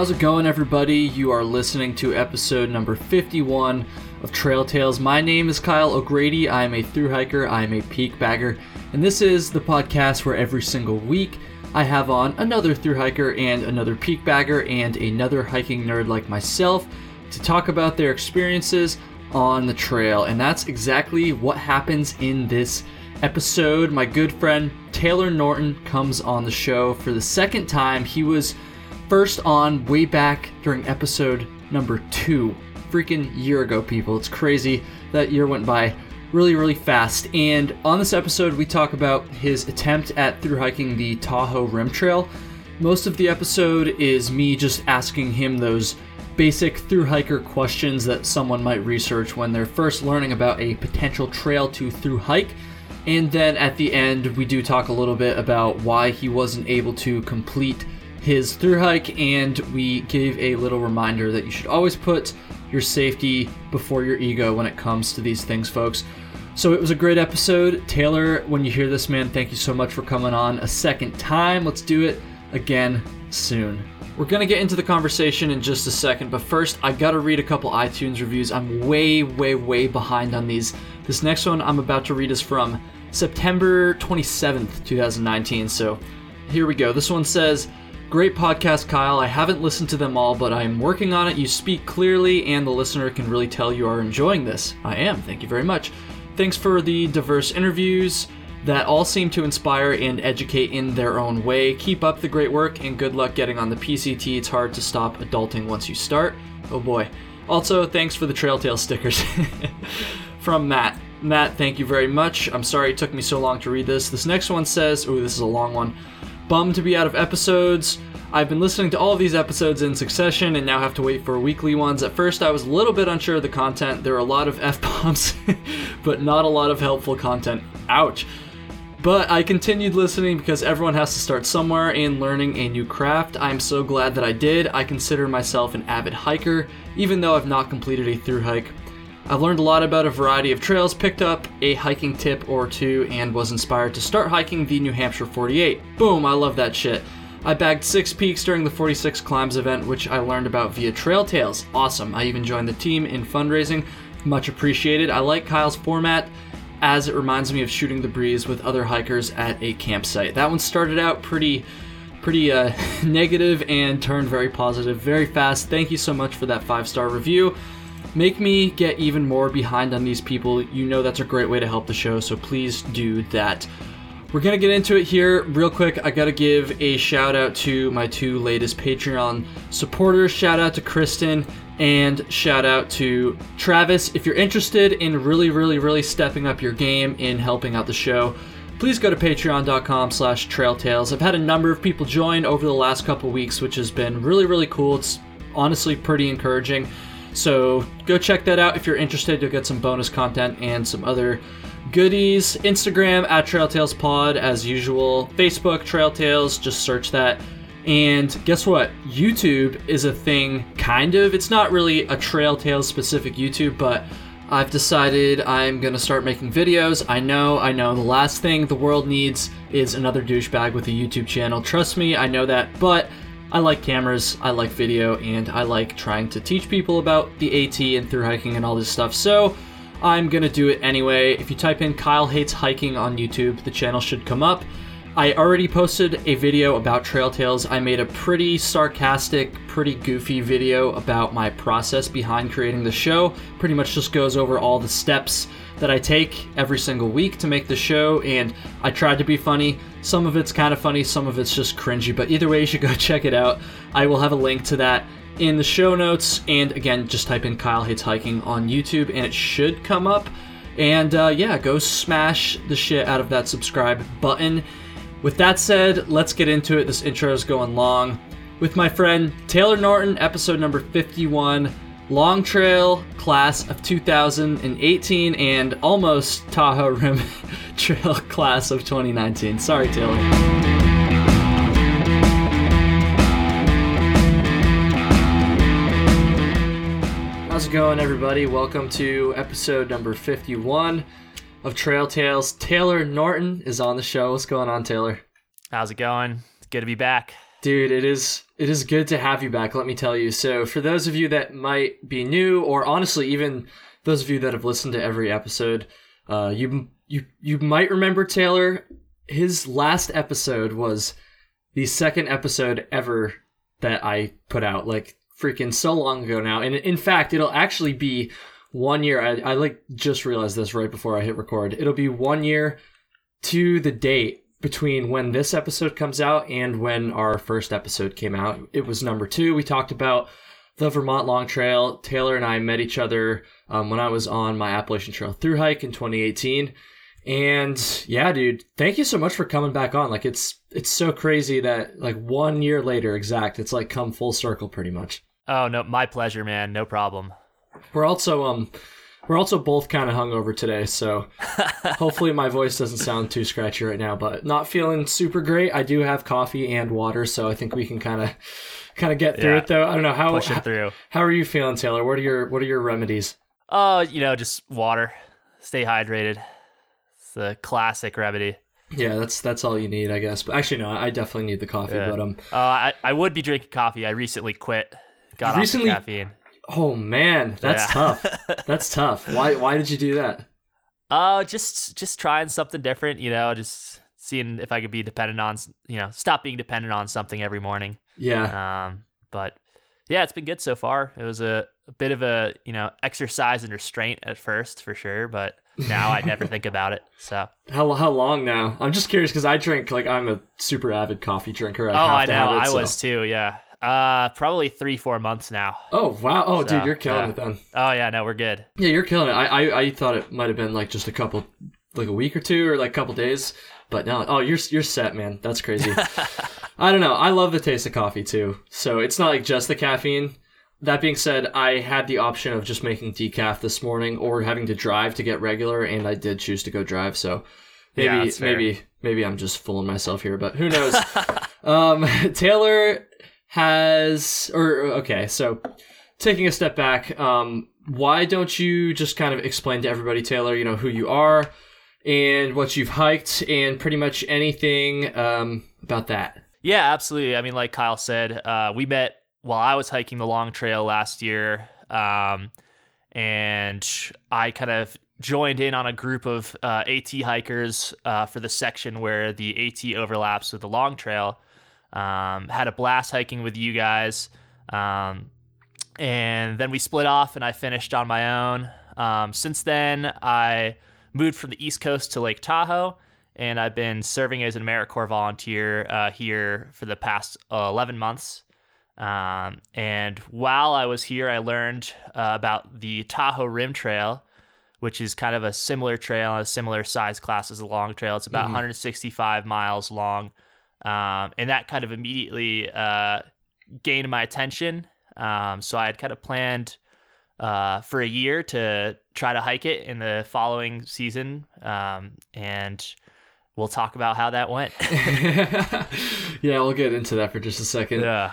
How's it going, everybody? You are listening to episode number 51 of Trail Tales. My name is Kyle O'Grady. I am a through hiker, I am a peak bagger, and this is the podcast where every single week I have on another through hiker and another peak bagger and another hiking nerd like myself to talk about their experiences on the trail. And that's exactly what happens in this episode. My good friend Taylor Norton comes on the show for the second time. He was first on way back during episode number two. Freaking year ago, people. It's crazy. That year went by really, really fast. And on this episode, we talk about his attempt at through hiking the Tahoe Rim Trail. Most of the episode is me just asking him those basic through hiker questions that someone might research when they're first learning about a potential trail to through hike. And then at the end, we do talk a little bit about why he wasn't able to complete his through hike, and we gave a little reminder that you should always put your safety before your ego when it comes to these things, folks. So it was a great episode. Taylor, when you hear this, man, thank you so much for coming on a second time. Let's do it again soon. We're gonna get into the conversation in just a second, but first, I gotta read a couple iTunes reviews. I'm way, way, way behind on these. This next one I'm about to read is from September 27th, 2019. So here we go. This one says, Great podcast, Kyle. I haven't listened to them all, but I am working on it. You speak clearly, and the listener can really tell you are enjoying this. I am. Thank you very much. Thanks for the diverse interviews that all seem to inspire and educate in their own way. Keep up the great work, and good luck getting on the PCT. It's hard to stop adulting once you start. Oh boy. Also, thanks for the Trail Tale stickers. From Matt. Matt, thank you very much. I'm sorry it took me so long to read this. This next one says, oh, this is a long one bummed to be out of episodes. I've been listening to all of these episodes in succession and now have to wait for weekly ones. At first, I was a little bit unsure of the content. There are a lot of F bombs, but not a lot of helpful content. Ouch. But I continued listening because everyone has to start somewhere and learning a new craft. I'm so glad that I did. I consider myself an avid hiker, even though I've not completed a through hike. I've learned a lot about a variety of trails, picked up a hiking tip or two, and was inspired to start hiking the New Hampshire 48. Boom, I love that shit. I bagged six peaks during the 46 Climbs event, which I learned about via Trail Tales. Awesome. I even joined the team in fundraising. Much appreciated. I like Kyle's format as it reminds me of shooting the breeze with other hikers at a campsite. That one started out pretty pretty uh, negative and turned very positive very fast. Thank you so much for that five star review make me get even more behind on these people, you know that's a great way to help the show, so please do that. We're gonna get into it here real quick. I gotta give a shout out to my two latest Patreon supporters. Shout out to Kristen and shout out to Travis. If you're interested in really, really, really stepping up your game in helping out the show, please go to patreon.com slash trailtales. I've had a number of people join over the last couple weeks, which has been really, really cool. It's honestly pretty encouraging. So go check that out if you're interested. You'll get some bonus content and some other goodies. Instagram at Trail Tales Pod as usual. Facebook Trail Tales, just search that. And guess what? YouTube is a thing, kind of. It's not really a Trail Tales specific YouTube, but I've decided I'm gonna start making videos. I know, I know, the last thing the world needs is another douchebag with a YouTube channel. Trust me, I know that, but I like cameras, I like video, and I like trying to teach people about the AT and through hiking and all this stuff. So I'm gonna do it anyway. If you type in Kyle Hates Hiking on YouTube, the channel should come up. I already posted a video about Trail Tales. I made a pretty sarcastic, pretty goofy video about my process behind creating the show. Pretty much just goes over all the steps that I take every single week to make the show, and I tried to be funny. Some of it's kind of funny, some of it's just cringy, but either way, you should go check it out. I will have a link to that in the show notes, and again, just type in Kyle Hates Hiking on YouTube, and it should come up. And uh, yeah, go smash the shit out of that subscribe button. With that said, let's get into it. This intro is going long. With my friend Taylor Norton, episode number 51. Long Trail class of 2018 and almost Tahoe Rim Trail class of 2019. Sorry, Taylor. How's it going, everybody? Welcome to episode number 51 of Trail Tales. Taylor Norton is on the show. What's going on, Taylor? How's it going? It's good to be back. Dude, it is it is good to have you back, let me tell you. So, for those of you that might be new or honestly even those of you that have listened to every episode, uh, you you you might remember Taylor. His last episode was the second episode ever that I put out, like freaking so long ago now. And in fact, it'll actually be one year. I, I like just realized this right before I hit record. It'll be one year to the date between when this episode comes out and when our first episode came out. It was number two. We talked about the Vermont Long Trail. Taylor and I met each other um, when I was on my Appalachian Trail through hike in 2018. And yeah, dude, thank you so much for coming back on. Like it's it's so crazy that like one year later exact, it's like come full circle pretty much. Oh no, my pleasure, man. No problem. We're also um we're also both kind of hungover today, so hopefully my voice doesn't sound too scratchy right now. But not feeling super great. I do have coffee and water, so I think we can kind of kind of get through Yeah. it. Though I don't know how Push it through. how are you feeling, Taylor? What are your what are your remedies? Oh, you know, just water. Stay hydrated. It's the classic remedy. Yeah, that's that's all you need, I guess. But actually, no, I definitely need the coffee. Yeah. But um, Uh, I, I would be drinking coffee. I recently quit. Got Recently? off the caffeine. Oh man, that's Yeah. tough. That's tough. Why why did you do that? Uh, just just trying something different. You know, just seeing if I could be dependent on, you know, stop being dependent on something every morning. Yeah, Um, but yeah, it's been good so far. It was a, a bit of a you know exercise and restraint at first for sure, but now I never think about it. So how how long now? I'm just curious because I drink like I'm a super avid coffee drinker. I oh, have I to know have it, I so- was too. Yeah, uh, probably three four months now. Oh wow! Oh dude, you're killing yeah. it then. Oh yeah, no, we're good. Yeah, you're killing it. I, I I thought it might have been like just a couple, like a week or two or like a couple days, but no. Oh, you're you're set, man. That's crazy. I don't know. I love the taste of coffee too. So it's not like just the caffeine. That being said, I had the option of just making decaf this morning or having to drive to get regular, and I did choose to go drive. So maybe fair. maybe maybe I'm just fooling myself here, but who knows? um, Taylor has or okay, so taking a step back, um, why don't you just kind of explain to everybody, Taylor, you know, who you are and what you've hiked and pretty much anything um, about that? Yeah, absolutely. I mean, like Kyle said, uh, we met while I was hiking the long trail last year, um, and I kind of joined in on a group of uh, AT hikers uh, for the section where the AT overlaps with the long trail. Um, had a blast hiking with you guys, um, and then we split off, and I finished on my own. Um, since then, I moved from the East Coast to Lake Tahoe and I've been serving as an AmeriCorps volunteer uh, here for the past uh, 11 months. Um, and while I was here, I learned uh, about the Tahoe Rim Trail, which is kind of a similar trail, a similar size class as the Long Trail. It's about Mhm. 165 miles long, um, and that kind of immediately uh, gained my attention. Um, so I had kind of planned uh, for a year to try to hike it in the following season, um, and we'll talk about how that went. yeah, we'll get into that for just a second. yeah.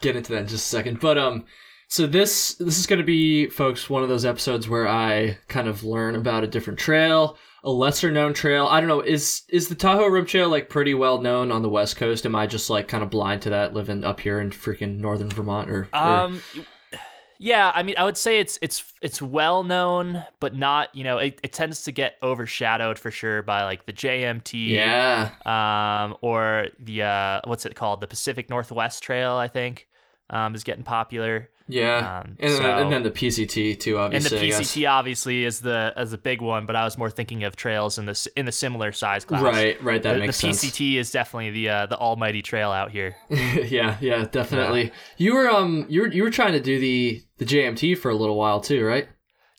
get into that in just a second. But um, so this this is going to be, folks, one of those episodes where I kind of learn about a different trail, a lesser known trail. I don't know is is the Tahoe Rim Trail like pretty well known on the West Coast? Am I just like kind of blind to that, living up here in freaking northern Vermont? Or, or- Um, yeah, I mean, I would say it's it's it's well known, but not you know it, it tends to get overshadowed for sure by like the JMT, yeah, um, or the uh, what's it called, the Pacific Northwest Trail, I think, um, is getting popular. yeah, Um, and, then, so- and then the PCT too, obviously. And the obviously. I guess. PCT obviously is the as a big one, but I was more thinking of trails in this in the similar size class. Right, right. That the, makes the sense. The PCT is definitely the uh, the almighty trail out here. yeah, yeah, definitely. You were um, you were you were trying to do the the JMT for a little while too, right?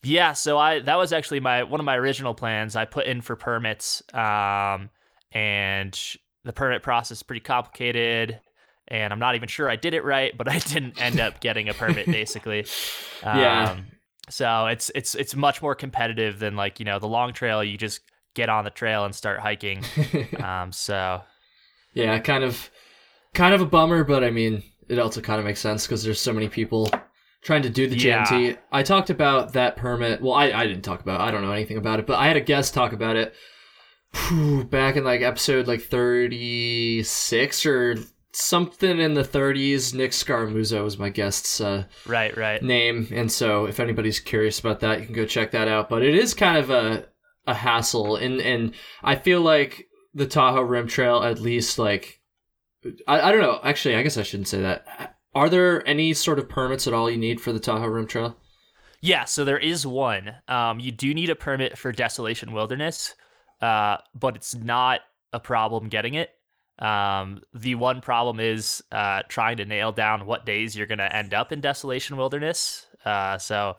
Yeah, so I that was actually my one of my original plans. I put in for permits, um, and the permit process is pretty complicated, and I'm not even sure I did it right, but I didn't end up getting a permit basically. Yeah. Um, so it's it's it's much more competitive than like you know the long trail. You just get on the trail and start hiking. Um, so Yeah, kind of, kind of a bummer, but I mean, it also kind of makes sense because there's so many people trying to do the Yeah. I talked about that permit. Well, I, I didn't talk about. it. I don't know anything about it, but I had a guest talk about it phew, back in like episode like 36 or something in the 30s. Nick Scaramuzzo was my guest's uh, Right, right. name, and so if anybody's curious about that, you can go check that out. But it is kind of a a hassle, and and I feel like the Tahoe Rim Trail, at least like I, I don't know. Actually, I guess I shouldn't say that. Are there any sort of permits at all you need for the Tahoe Rim Trail? Yeah, so there is one. Um, you do need a permit for Desolation Wilderness, uh, but it's not a problem getting it. Um, the one problem is uh, trying to nail down what days you're going to end up in Desolation Wilderness. Uh, so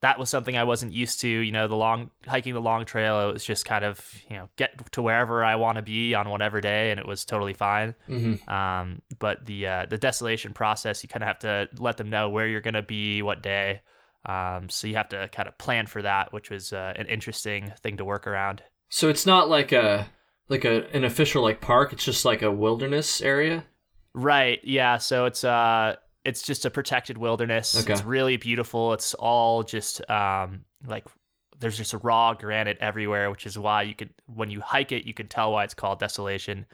that was something I wasn't used to. You know, the long hiking the long trail, it was just kind of you know get to wherever I want to be on whatever day, and it was totally fine. Mm-hmm. Um, but the uh, the desolation process, you kind of have to let them know where you're going to be, what day. Um, so you have to kind of plan for that, which was uh, an interesting thing to work around. So it's not like a like a an official like park. It's just like a wilderness area. Right. Yeah. So it's uh it's just a protected wilderness. Okay. It's really beautiful. It's all just um like there's just a raw granite everywhere, which is why you could when you hike it, you can tell why it's called desolation.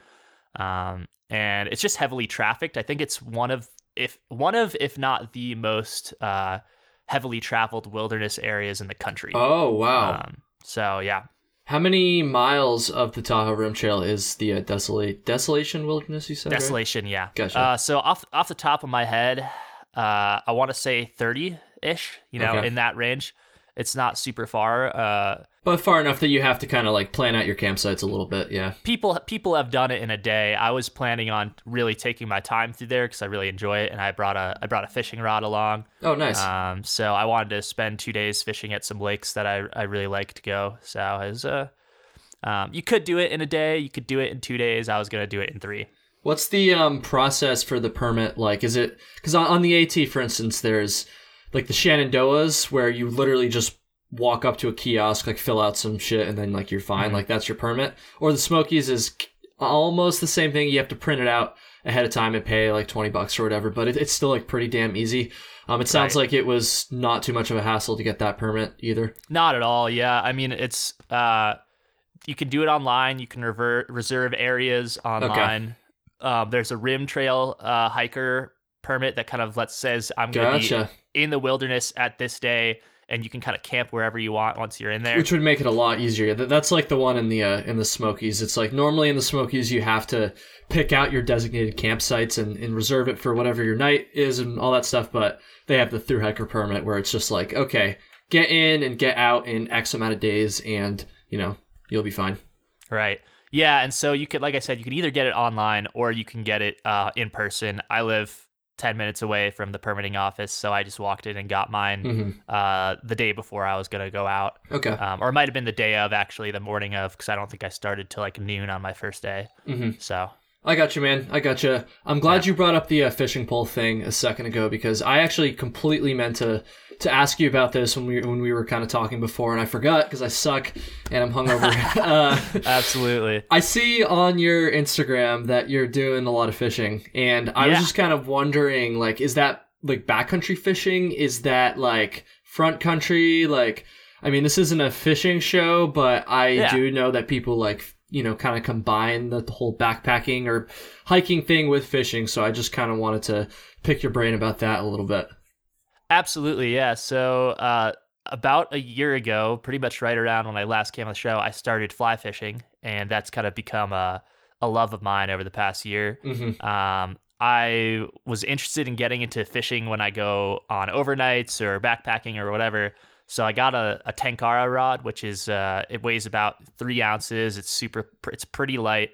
Um and it's just heavily trafficked. I think it's one of if one of if not the most uh heavily traveled wilderness areas in the country. Oh wow! Um so yeah. How many miles of the Tahoe Rim Trail is the uh, desolate desolation wilderness? You said right? Desolation, yeah. Gotcha. Uh, so off off the top of my head, uh, I want to say thirty ish. You know, Okay. in that range. It's not super far. Uh, but far enough that you have to kind of like plan out your campsites a little bit. Yeah. people people have done it in a day. I was planning on really taking my time through there because I really enjoy it, and I brought a I brought a fishing rod along. Oh, nice. Um, so I wanted to spend two days fishing at some lakes that I I really like to go. So was uh, um, you could do it in a day. You could do it in two days. I was gonna do it in three. What's the um, process for the permit like? Is it because on, on the AT, for instance, there's like the Shenandoahs where you literally just walk up to a kiosk, like fill out some shit, and then like you're fine. Mhm. Like that's your permit. Or the Smokies is almost the same thing. You have to print it out ahead of time and pay like twenty bucks or whatever, but it, it's still like pretty damn easy. Um, it sounds Right. like it was not too much of a hassle to get that permit either. Not at all. Yeah, I mean it's uh, you can do it online. You can rever- reserve areas online. Okay. Um, there's a rim trail uh, hiker permit that kind of lets says I'm going to Gotcha. be in the wilderness at this day, and you can kind of camp wherever you want once you're in there. Which would make it a lot easier. That's like the one in the uh, in the Smokies. It's like normally in the Smokies you have to pick out your designated campsites and, and reserve it for whatever your night is and all that stuff. But they have the through hiker permit where it's just like, okay, get in and get out in X amount of days, and you know you'll be fine. Right. Yeah, and so you could, like I said, you could either get it online or you can get it uh, in person. I live ten minutes away from the permitting office, so I just walked in and got mine hmm uh, the day before I was gonna go out. Okay. um, or it might have been the day of actually the morning of because i don't think i started till like noon on my first day hmm so I got you, man. I got you. I'm glad you brought up the uh, fishing pole thing a second ago because I actually completely meant to to ask you about this when we when we were kind of talking before, and I forgot because I suck and I'm hungover. uh, absolutely I see on your Instagram that you're doing a lot of fishing, and I was just kind of wondering, like, is that like backcountry fishing? Is that like front country? Like, I mean, this isn't a fishing show, but I Yeah. do know that people like you know kind of combine the, the whole backpacking or hiking thing with fishing. So I just kind of wanted to pick your brain about that a little bit. absolutely yeah so uh, about a year ago pretty much right around when i last came on the show i started fly fishing and that's kind of become a, a love of mine over the past year hmm um, I was interested in getting into fishing when I go on overnights or backpacking or whatever. So I got a, a Tenkara rod, which is uh, it weighs about three ounces. It's super, it's pretty light,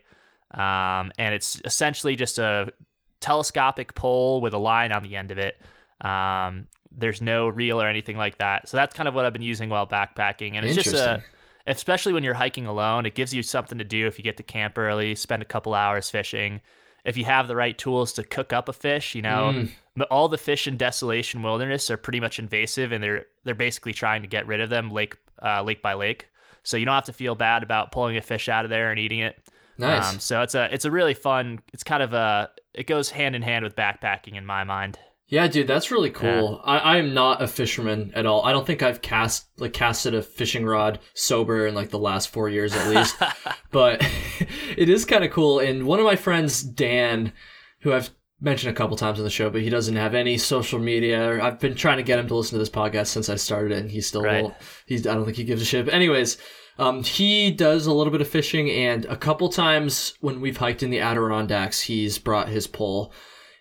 um, and it's essentially just a telescopic pole with a line on the end of it. Um, there's no reel or anything like that. So that's kind of what I've been using while backpacking, and it's just a especially when you're hiking alone, it gives you something to do if you get to camp early, spend a couple hours fishing. If you have the right tools to cook up a fish, you know, Mm. All the fish in Desolation Wilderness are pretty much invasive, and they're they're basically trying to get rid of them lake uh, lake by lake. So you don't have to feel bad about pulling a fish out of there and eating it. Nice. Um, so it's a it's a really fun. It's kind of a it goes hand in hand with backpacking in my mind. Yeah, dude, that's really cool. I, I am not a fisherman at all. I don't think I've cast like casted a fishing rod sober in like the last four years at least. but it is kind of cool. And one of my friends, Dan, who I've mentioned a couple times on the show, but he doesn't have any social media. I've been trying to get him to listen to this podcast since I started it, and he still Right. won't. He's I don't think he gives a shit. But anyways, um, he does a little bit of fishing, and a couple times when we've hiked in the Adirondacks, he's brought his pole.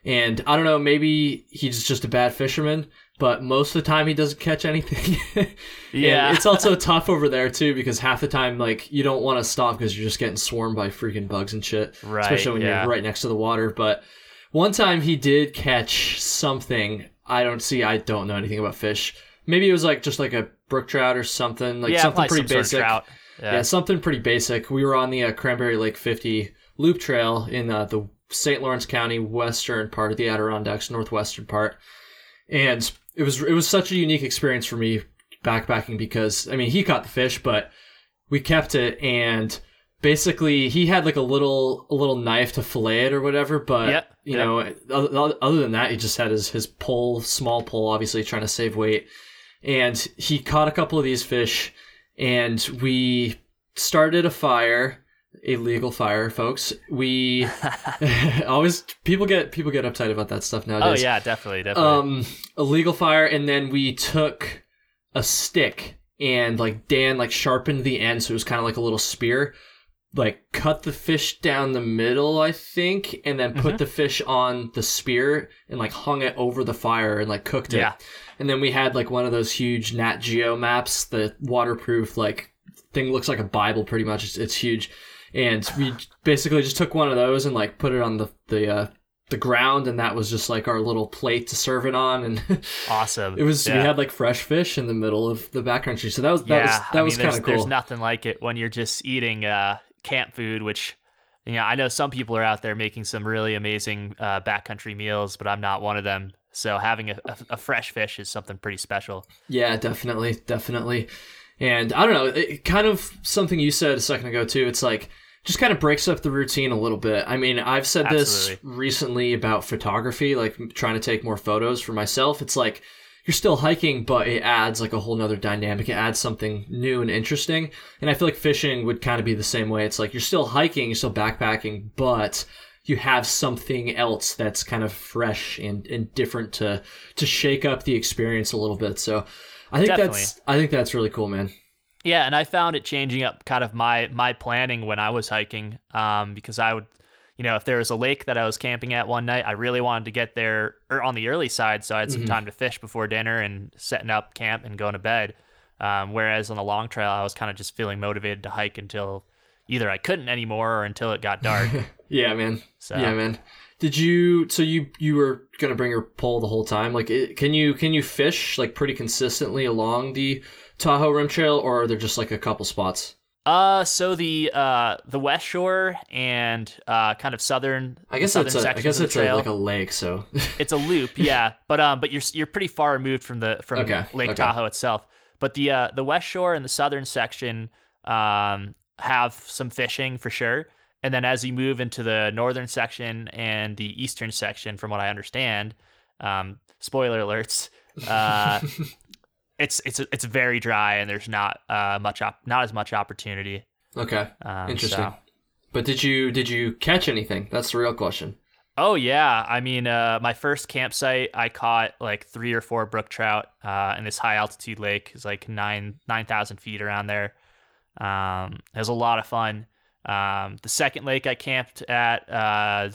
And I don't know, maybe he's just a bad fisherman, but most of the time he doesn't catch anything. Yeah. it's also tough over there too because half the time, like, you don't want to stop because you're just getting swarmed by freaking bugs and shit. Right, Especially when yeah. you're right next to the water. But one time he did catch something. I don't see, I don't know anything about fish. Maybe it was like just like a brook trout or something, like yeah, something pretty some basic. Sort of trout. Yeah. Yeah, something pretty basic. We were on the uh, Cranberry Lake 50 loop trail in uh, the St. Lawrence County western part of the Adirondacks, northwestern part, and it was it was such a unique experience for me backpacking because I mean he caught the fish, but we kept it and basically he had like a little a little knife to fillet it or whatever, but you know other, than that he just had his his pole, small pole, obviously trying to save weight, and he caught a couple of these fish and we started a fire a legal fire folks we always people get people get uptight about that stuff nowadays. oh yeah, definitely, definitely. um a legal fire and then we took a stick and like dan like sharpened the end so it was kind of like a little spear like cut the fish down the middle i think and then put Mhm. the fish on the spear and like hung it over the fire and like cooked it. Yeah. and then we had like one of those huge nat geo maps the waterproof like thing looks like a bible pretty much. It's, it's huge. And we basically just took one of those and like put it on the the uh the ground and that was just like our little plate to serve it on. And awesome. it was we had like fresh fish in the middle of the backcountry. So that was that yeah, was that I was there's, kind of there's cool nothing like it when you're just eating uh, camp food, which you know I know some people are out there making some really amazing uh, backcountry meals, but I'm not one of them. So having a, a, a fresh fish is something pretty special. Yeah, definitely, definitely. And I don't know, it, kind of something you said a second ago too. It's like just kind of breaks up the routine a little bit. I mean, I've said this recently about photography, like trying to take more photos for myself. It's like you're still hiking, but it adds like a whole nother dynamic. It adds something new and interesting. And I feel like fishing would kind of be the same way. It's like you're still hiking, you're still backpacking, but you have something else that's kind of fresh and, and different to to shake up the experience a little bit. So I think that's I think that's really cool, man. Yeah, and I found it changing up kind of my my planning when I was hiking, um, because I would, you know, if there was a lake that I was camping at one night, I really wanted to get there or on the early side, so I had some Mhm. time to fish before dinner and setting up camp and going to bed. Um, whereas on the long trail, I was kind of just feeling motivated to hike until either I couldn't anymore or until it got dark. Yeah, man. So Yeah, man. Did you? So you you were gonna bring your pole the whole time? Like, it, can you can you fish like pretty consistently along the Tahoe Rim Trail, or are there just like a couple spots? Uh, so the uh the West Shore and uh kind of southern. I guess southern it's a, I guess it's a, like a lake. So It's a loop, yeah. But um, but you're you're pretty far removed from the from Okay, Lake okay. Tahoe itself. But the uh the West Shore and the southern section um have some fishing for sure. And then as you move into the northern section and the eastern section, from what I understand, um, spoiler alerts, uh, it's it's it's very dry and there's not uh much op- not as much opportunity. okay, Um, interesting. so- But did you did you catch anything? That's the real question. Oh yeah, I mean, uh, my first campsite, I caught like three or four brook trout uh, in this high altitude lake. It's like nine nine thousand feet around there. Um, it was a lot of fun. Um, the second lake I camped at, uh,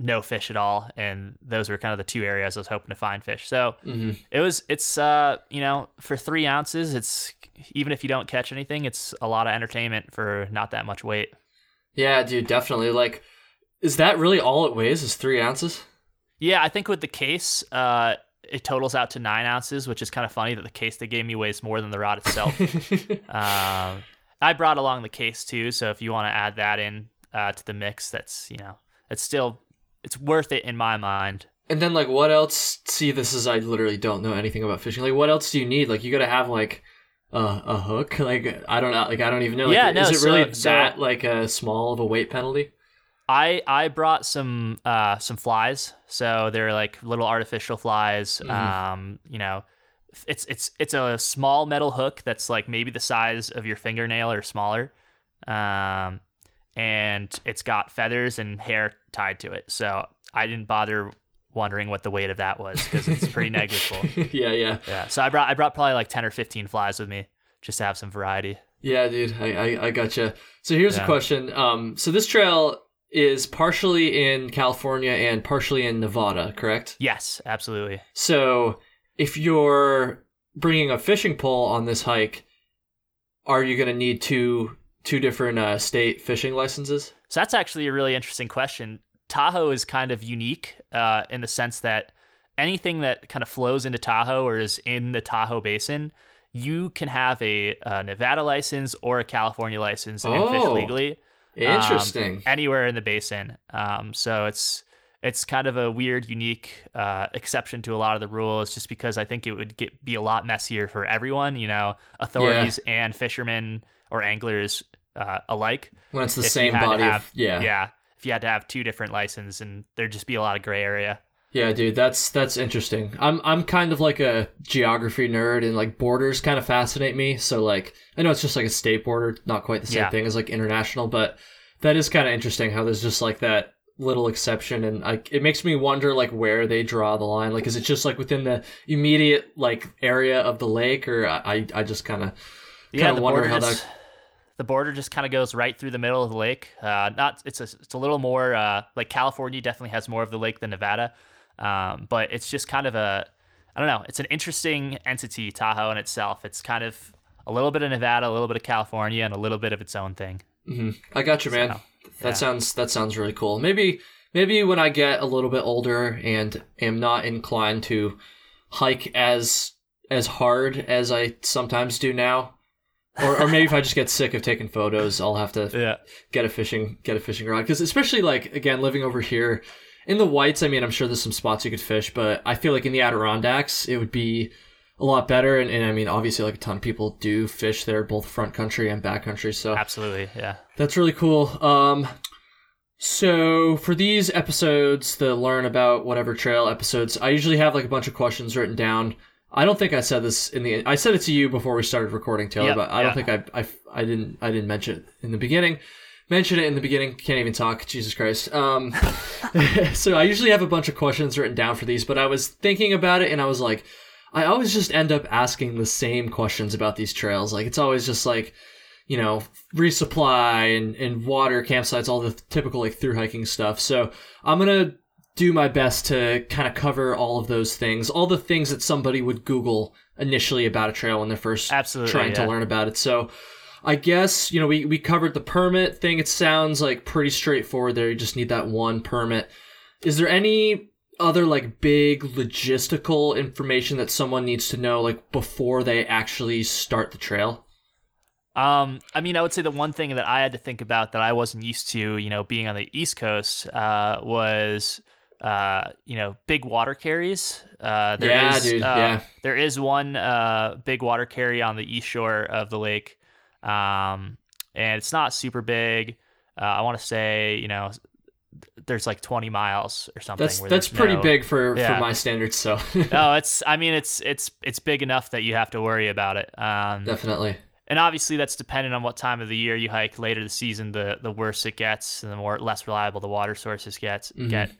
no fish at all, and those were kind of the two areas I was hoping to find fish. So hmm it was, it's, uh, you know, for three ounces, it's even if you don't catch anything, it's a lot of entertainment for not that much weight. Yeah, dude, definitely. Like, is that really all it weighs? Is three ounces? Yeah, I think with the case, uh, it totals out to nine ounces, which is kind of funny that the case they gave me weighs more than the rod itself. um, I brought along the case too, so if you want to add that in uh, to the mix, that's you know, it's still it's worth it in my mind. And then like what else? See, this is I literally don't know anything about fishing. Like what else do you need? Like you got to have like a a hook. Like I don't know. Like I don't even know. Like, Yeah, no, is it so- really so- that like a small of a weight penalty? I I brought some uh some flies, so they're like little artificial flies. Mhm. Um, you know, it's it's it's a small metal hook that's like maybe the size of your fingernail or smaller. Um, and it's got feathers and hair tied to it. So I didn't bother wondering what the weight of that was because it's pretty negligible. yeah, yeah, Yeah. So I brought I brought probably like ten or fifteen flies with me just to have some variety. yeah, dude. I I, I gotcha. So here's a question. Um, so this trail is partially in California and partially in Nevada, correct? Yes, absolutely. So if you're bringing a fishing pole on this hike, are you going to need two two different uh, state fishing licenses? So that's actually a really interesting question. Tahoe is kind of unique uh, in the sense that anything that kind of flows into Tahoe or is in the Tahoe Basin, you can have a, uh Nevada license or a California license and fish Oh. legally um, Interesting. anywhere in the basin. Um, so it's it's kind of a weird, unique uh, exception to a lot of the rules, just because I think it would get be a lot messier for everyone. You know, authorities and fishermen or anglers uh, alike. when it's the if same body have- of yeah. yeah if you had to have two different licenses and there'd just be a lot of gray area Yeah, dude, that's that's interesting. I'm I'm kind of like a geography nerd and like borders kind of fascinate me. So like I know it's just like a state border, not quite the same Yeah. thing as like international, but that is kind of interesting how there's just like that little exception and like it makes me wonder like where they draw the line. Like is it just like within the immediate like area of the lake or I I, just kind of yeah wonder how just, the border just kind of goes right through the middle of the lake uh not it's a it's a little more uh like california definitely has more of the lake than nevada um but it's just kind of a i don't know it's an interesting entity tahoe in itself it's kind of a little bit of nevada a little bit of california and a little bit of its own thing hmm I got you, man. So, that yeah. sounds that sounds really cool. Maybe maybe when I get a little bit older and am not inclined to hike as as hard as I sometimes do now, or or maybe if I just get sick of taking photos, I'll have to yeah get a fishing get a fishing rod because especially like again living over here in the whites. I mean, I'm sure there's some spots you could fish, but I feel like in the Adirondacks it would be a lot better. And, and I mean, obviously, like a ton of people do fish there, both front country and back country. So absolutely yeah that's really cool. Um, so for these episodes, the learn about whatever trail episodes, I usually have like a bunch of questions written down. I don't think I said this in the. I said it to you before we started recording, Taylor, Yeah, but I don't think I, I I didn't I didn't mention it in the beginning. Mention it in the beginning. Can't even talk. Jesus Christ. Um, so I usually have a bunch of questions written down for these, but I was thinking about it and I was like, I always just end up asking the same questions about these trails. Like it's always just like, you know, resupply and, and water, campsites, all the typical like through hiking stuff. So I'm gonna do my best to kind of cover all of those things, all the things that somebody would Google initially about a trail when they're first Absolutely, trying to learn about it. So I guess, you know, we, we covered the permit thing. It sounds like pretty straightforward there. You just need that one permit. Is there any other like big logistical information that someone needs to know like before they actually start the trail? Um, I mean, I would say the one thing that I had to think about that I wasn't used to, you know, being on the East Coast, uh, was, uh, you know, big water carries. Uh, there Yeah, is, dude, uh, yeah. There is one uh, big water carry on the east shore of the lake, um, and it's not super big. Uh, I want to say, you know, there's like 20 miles or something. That's that's pretty no- big for Yeah. for my standards. So No, it's. I mean, it's it's it's big enough that you have to worry about it. Um, definitely. and obviously that's dependent on what time of the year you hike. Later the season, the the worse it gets, and the more less reliable the water sources gets Mhm. get.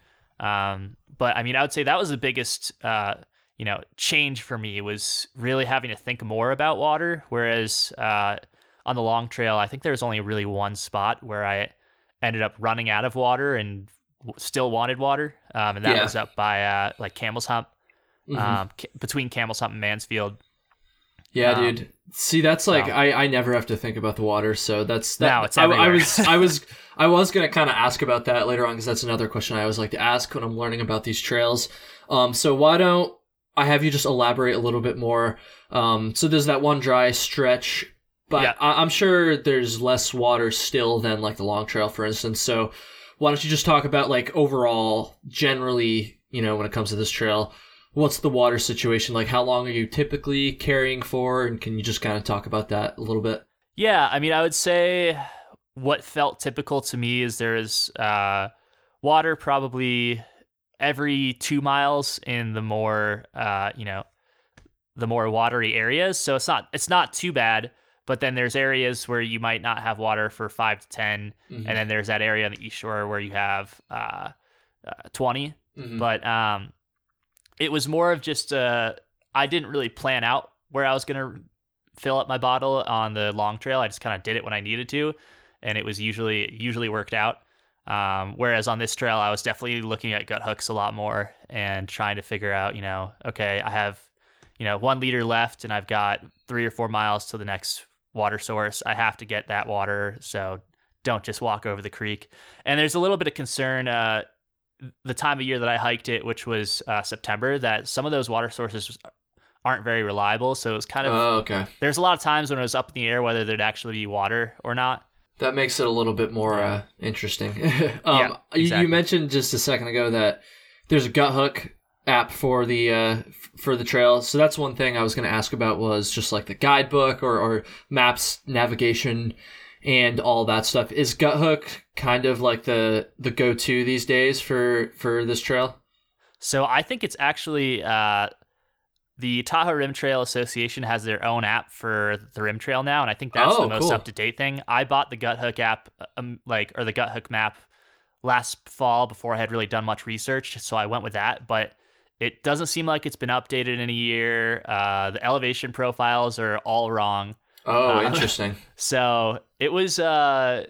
Um, but I mean, I would say that was the biggest, uh, you know, change for me was really having to think more about water. Whereas uh, on the long trail, I think there was only really one spot where I ended up running out of water and w- still wanted water, um, and that Yeah. was up by uh, like Camel's Hump, Mhm. um, ca- between Camel's Hump and Mansfield. Yeah, Um, dude. See, that's like. I, I never have to think about the water, so that's that. No, it's I, I was I was I was gonna kind of ask about that later on because that's another question I always like to ask when I'm learning about these trails. Um, so why don't I have you just elaborate a little bit more? Um, so there's that one dry stretch, but Yeah. I, I'm sure there's less water still than like the long trail, for instance. So why don't you just talk about like overall, generally, you know, when it comes to this trail, what's the water situation like? How long are you typically carrying for? And can you just kind of talk about that a little bit? Yeah, I mean, I would say what felt typical to me is there is uh, water probably every two miles in the more, uh, you know, the more watery areas. So it's not it's not too bad. But then there's areas where you might not have water for five to 10 Mhm. and then there's that area on the east shore where you have, uh, uh, 20. Mhm. But um, it was more of just uh, I didn't really plan out where I was gonna fill up my bottle on the long trail. I just kind of did it when I needed to, and it was usually usually worked out. Um, whereas on this trail, I was definitely looking at Guthooks a lot more and trying to figure out, you know, okay, I have, you know, one liter left and I've got three or four miles to the next water source. I have to get that water, so don't just walk over the creek. And there's a little bit of concern. Uh, the time of year that I hiked it, which was uh, September, that some of those water sources aren't very reliable. So it was kind of Oh, okay. there's a lot of times when it was up in the air whether there'd actually be water or not. That makes it a little bit more uh, interesting. um, Yeah, you- exactly. You mentioned just a second ago that there's a Guthook app for the uh, for the trail. So that's one thing I was going to ask about was just like the guidebook or, or maps navigation and all that stuff. Is Guthook kind of like the the go to these days for for this trail? So I think it's actually uh, the Tahoe Rim Trail Association has their own app for the Rim Trail now, and I think that's Oh, the most cool. up to date thing. I bought the Guthook app, um, like or the Guthook map, last fall before I had really done much research, so I went with that. But it doesn't seem like it's been updated in a year. Uh, the elevation profiles are all wrong. Oh, Uh, interesting. So it was uh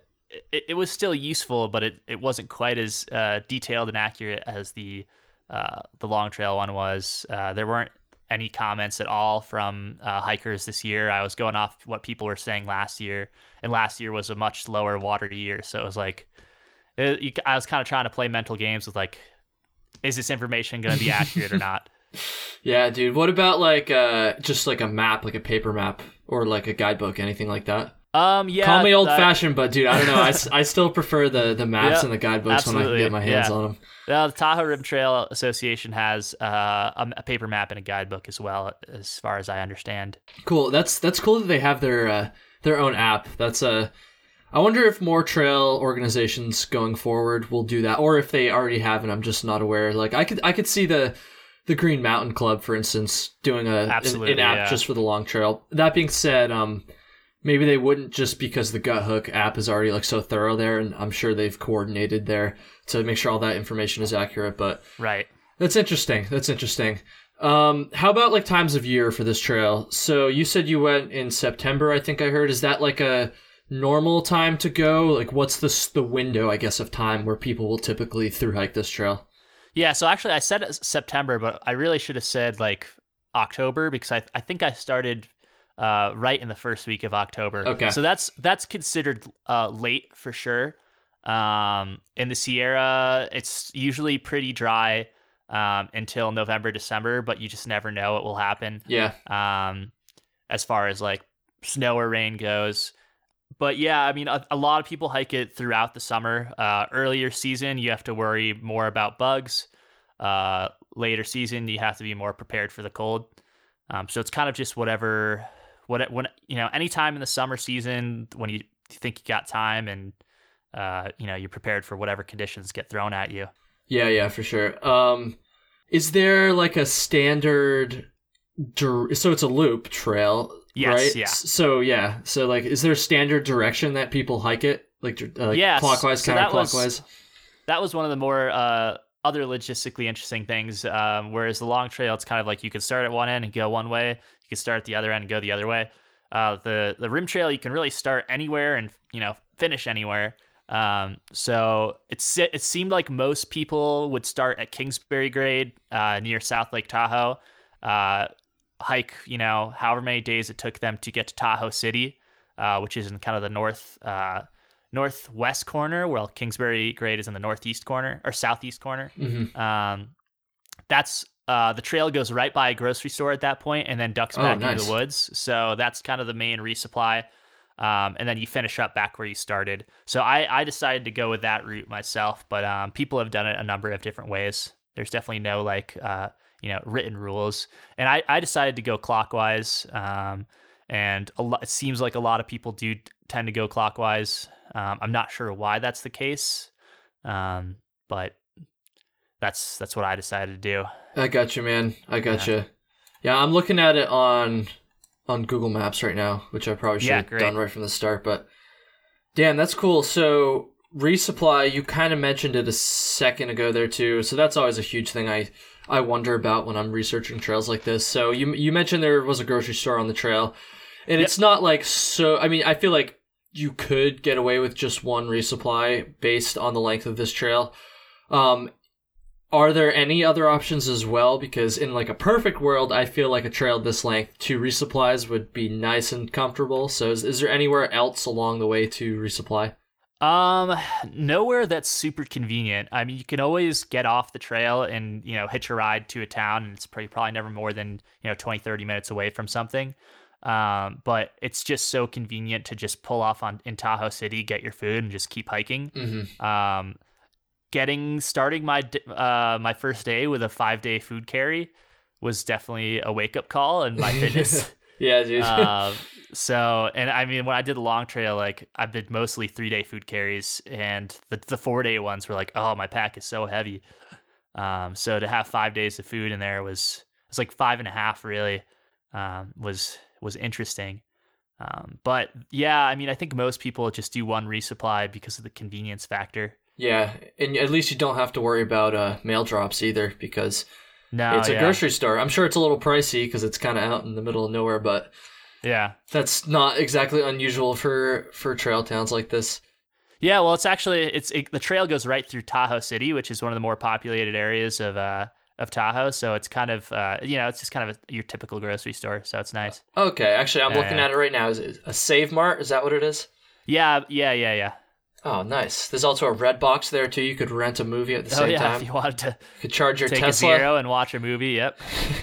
it, it was still useful, but it, it wasn't quite as uh, detailed and accurate as the uh, the long trail one was. Uh, there weren't any comments at all from uh, hikers this year. I was going off what people were saying last year, and last year was a much lower water year, so it was like it, you, I was kind of trying to play mental games with like, is this information going to be accurate or not? Yeah, dude. What about like uh just like a map, like a paper map or like a guidebook, anything like that? Um, yeah, Call me old that- fashioned, but dude, I don't know. I still prefer the the maps Yeah, and the guidebooks when I can get my hands yeah. on them. Well, the Tahoe Rim Trail Association has uh, a, a paper map and a guidebook as well, as far as I understand. Cool. That's that's cool that they have their uh, their own app. That's Uh, I wonder if more trail organizations going forward will do that, or if they already have, and I'm just not aware. Like I could I could see the the Green Mountain Club, for instance, doing a an- Absolutely, an, app yeah. just for the long trail. That being said, um, maybe they wouldn't just because the Guthook app is already like so thorough there, and I'm sure they've coordinated there to make sure all that information is accurate. But Right. that's interesting. That's interesting. Um, how about like times of year for this trail? So you said you went in September. I think I heard. Is that like a normal time to go? Like, what's the the window, I guess, of time where people will typically through hike this trail? Yeah, so actually I said it's September, but I really should have said like October because I, I think I started uh, right in the first week of October. Okay. So that's that's considered uh, late for sure. Um, in the Sierra, it's usually pretty dry um, until November, December, but you just never know what will happen. Yeah. um, as far as like snow or rain goes. But yeah, I mean, a, a lot of people hike it throughout the summer. Uh, earlier season, you have to worry more about bugs. Uh, later season, you have to be more prepared for the cold. Um, so it's kind of just whatever, what when you know, anytime in the summer season when you think you got time and uh, you know you're prepared for whatever conditions get thrown at you. Yeah, yeah, for sure. Um, is there like a standard? So it's a loop trail, Yes, right? yeah. So yeah, so like, is there a standard direction that people hike it, like, uh, like Yes, clockwise, so that was- counterclockwise? that was one of the more uh, other logistically interesting things. Um, whereas the long trail, it's kind of like you can start at one end and go one way. You can start at the other end and go the other way. Uh, the the rim trail, you can really start anywhere and you know finish anywhere. Um, so it's it seemed like most people would start at Kingsbury Grade uh, near South Lake Tahoe. Uh, hike, you know, however many days it took them to get to Tahoe City, uh, which is in kind of the north uh, northwest corner, while Kingsbury Grade is in the northeast corner or southeast corner. hmm Um, that's uh, the trail goes right by a grocery store at that point, and then ducks Oh, back into the woods. So that's kind of the main resupply. Um, and then you finish up back where you started. So I, I decided to go with that route myself, but um, people have done it a number of different ways. There's definitely no like uh, you know written rules, and I, I decided to go clockwise. Um, and a lot, it seems like a lot of people do tend to go clockwise. Um, I'm not sure why that's the case, um, but that's that's what I decided to do. I got you, man. I got you. Yeah, I'm looking at it on on Google Maps right now, which I probably should Yeah, have great. done right from the start. But damn, that's cool. So resupply, you kind of mentioned it a second ago there too. So that's always a huge thing I I wonder about when I'm researching trails like this. So you you mentioned there was a grocery store on the trail, and yep. it's not like so. I mean, I feel like you could get away with just one resupply based on the length of this trail. Um, are there any other options as well? Because in like a perfect world, I feel like a trail this length, two resupplies would be nice and comfortable. So is, is there anywhere else along the way to resupply? Um, nowhere that's super convenient. I mean, you can always get off the trail and, you know, hitch a ride to a town and it's probably, probably never more than, you know, 20, 30 minutes away from something. Um, but it's just so convenient to just pull off on in Tahoe City, get your food and just keep hiking. Mm-hmm. Um, getting starting my uh my first day with a five day food carry was definitely a wake up call and my fitness. yeah, dude. uh, so, and I mean, when I did the long trail, like I did mostly three day food carries, and the the four day ones were like, oh, my pack is so heavy. Um, so to have five days of food in there was it's like five and a half really. Um, was was interesting. Um, but yeah, I mean, I think most people just do one resupply because of the convenience factor. Yeah, and at least you don't have to worry about uh, mail drops either because no, it's a yeah. grocery store. I'm sure it's a little pricey because it's kind of out in the middle of nowhere, but yeah, that's not exactly unusual for for trail towns like this. Yeah, well, it's actually it's it, the trail goes right through Tahoe City, which is one of the more populated areas of uh of Tahoe. So it's kind of uh you know it's just kind of a, your typical grocery store. So it's nice. Okay, actually, I'm looking at it right now. Is it a Save Mart? Is that what it is? Yeah, yeah, yeah, yeah. Oh, nice. There's also a Redbox there too. You could rent a movie at the oh, same yeah, time. If you wanted to, you could charge your take Tesla a zero and watch a movie. Yep.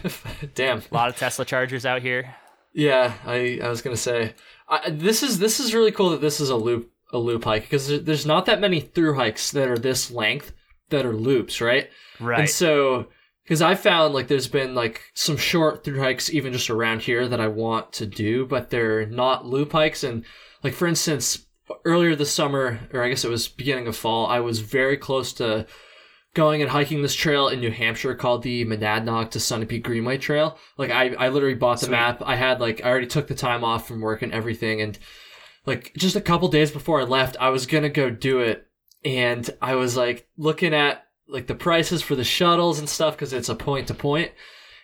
Damn. A lot of Tesla chargers out here. Yeah, I I was gonna say I, this is this is really cool that this is a loop a loop hike because there's not that many through hikes that are this length that are loops, right? Right. And so because I found like there's been like some short through hikes even just around here that I want to do, but they're not loop hikes. And like for instance, earlier this summer, or I guess it was beginning of fall, I was very close to going and hiking this trail in New Hampshire called the Monadnock to Sunapee Greenway Trail. Like I, I literally bought the Sweet. map. I had like I already took the time off from work and everything, and like just a couple days before I left, I was gonna go do it, and I was like looking at like the prices for the shuttles and stuff because it's a point to point.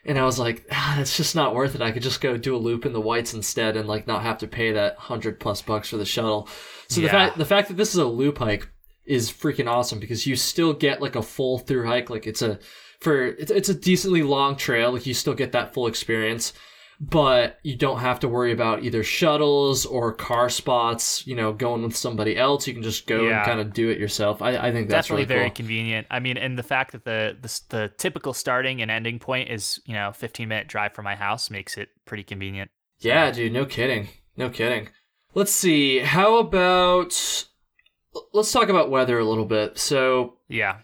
And I was like, ah, it's just not worth it. I could just go do a loop in the whites instead and like not have to pay that hundred plus bucks for the shuttle. So yeah. the fact the fact that this is a loop hike is freaking awesome because you still get like a full through hike. Like it's a for it's it's a decently long trail. Like you still get that full experience but you don't have to worry about either shuttles or car spots. You know, going with somebody else, you can just go yeah. and kind of do it yourself. I, I think that's definitely really very cool. convenient. I mean, and the fact that the, the the typical starting and ending point is you know 15 minute drive from my house makes it pretty convenient. Yeah, dude, no kidding, no kidding. Let's see. How about let's talk about weather a little bit. So yeah,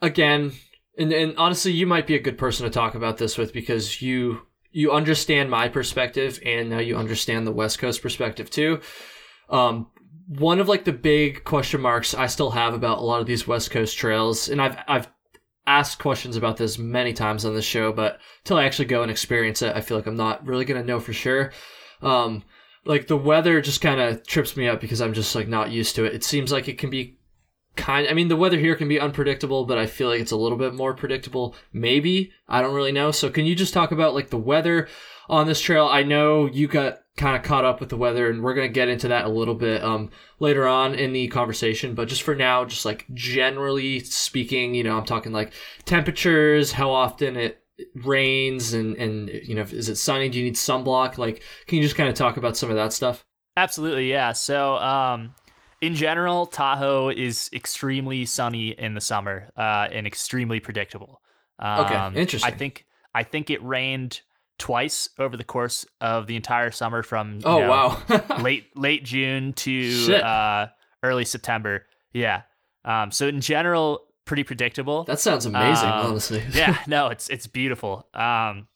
again, and and honestly, you might be a good person to talk about this with because you you understand my perspective and now you understand the West Coast perspective too. Um, one of like the big question marks I still have about a lot of these West Coast trails, and I've I've asked questions about this many times on the show, but until I actually go and experience it, I feel like I'm not really gonna know for sure. Um, like the weather just kind of trips me up because I'm just like not used to it. It seems like it can be kind I mean the weather here can be unpredictable, but I feel like it's a little bit more predictable. Maybe. I don't really know. So can you just talk about like the weather on this trail? I know you got kind of caught up with the weather and we're going to get into that a little bit um later on in the conversation, but just for now just like generally speaking, you know, I'm talking like temperatures, how often it rains and and you know, is it sunny? Do you need sunblock? Like can you just kind of talk about some of that stuff? Absolutely, yeah. So um in general, Tahoe is extremely sunny in the summer uh, and extremely predictable. Um, okay, interesting. I think I think it rained twice over the course of the entire summer from oh know, wow late late June to uh, early September. Yeah. Um, so in general, pretty predictable. That sounds amazing, um, honestly. yeah, no, it's it's beautiful. Um,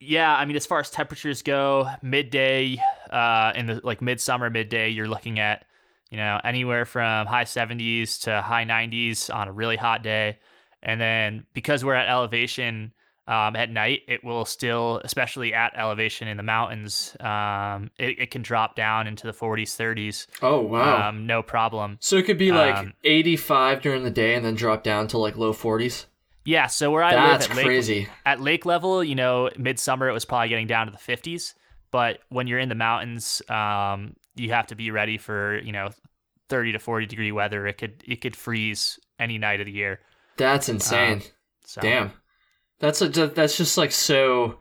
yeah, I mean, as far as temperatures go, midday, uh, in the like midsummer, midday, you're looking at, you know, anywhere from high 70s to high 90s on a really hot day. And then because we're at elevation, um, at night, it will still, especially at elevation in the mountains, um, it, it can drop down into the 40s, 30s. Oh wow! Um, no problem. so it could be like um, 85 during the day and then drop down to like low 40s. Yeah. So where I That's live at lake, crazy. at lake level, you know, midsummer it was probably getting down to the 50s. But when you're in the mountains, um, you have to be ready for you know 30 to 40 degree weather. It could it could freeze any night of the year. That's insane. So Damn. That's a that's just like so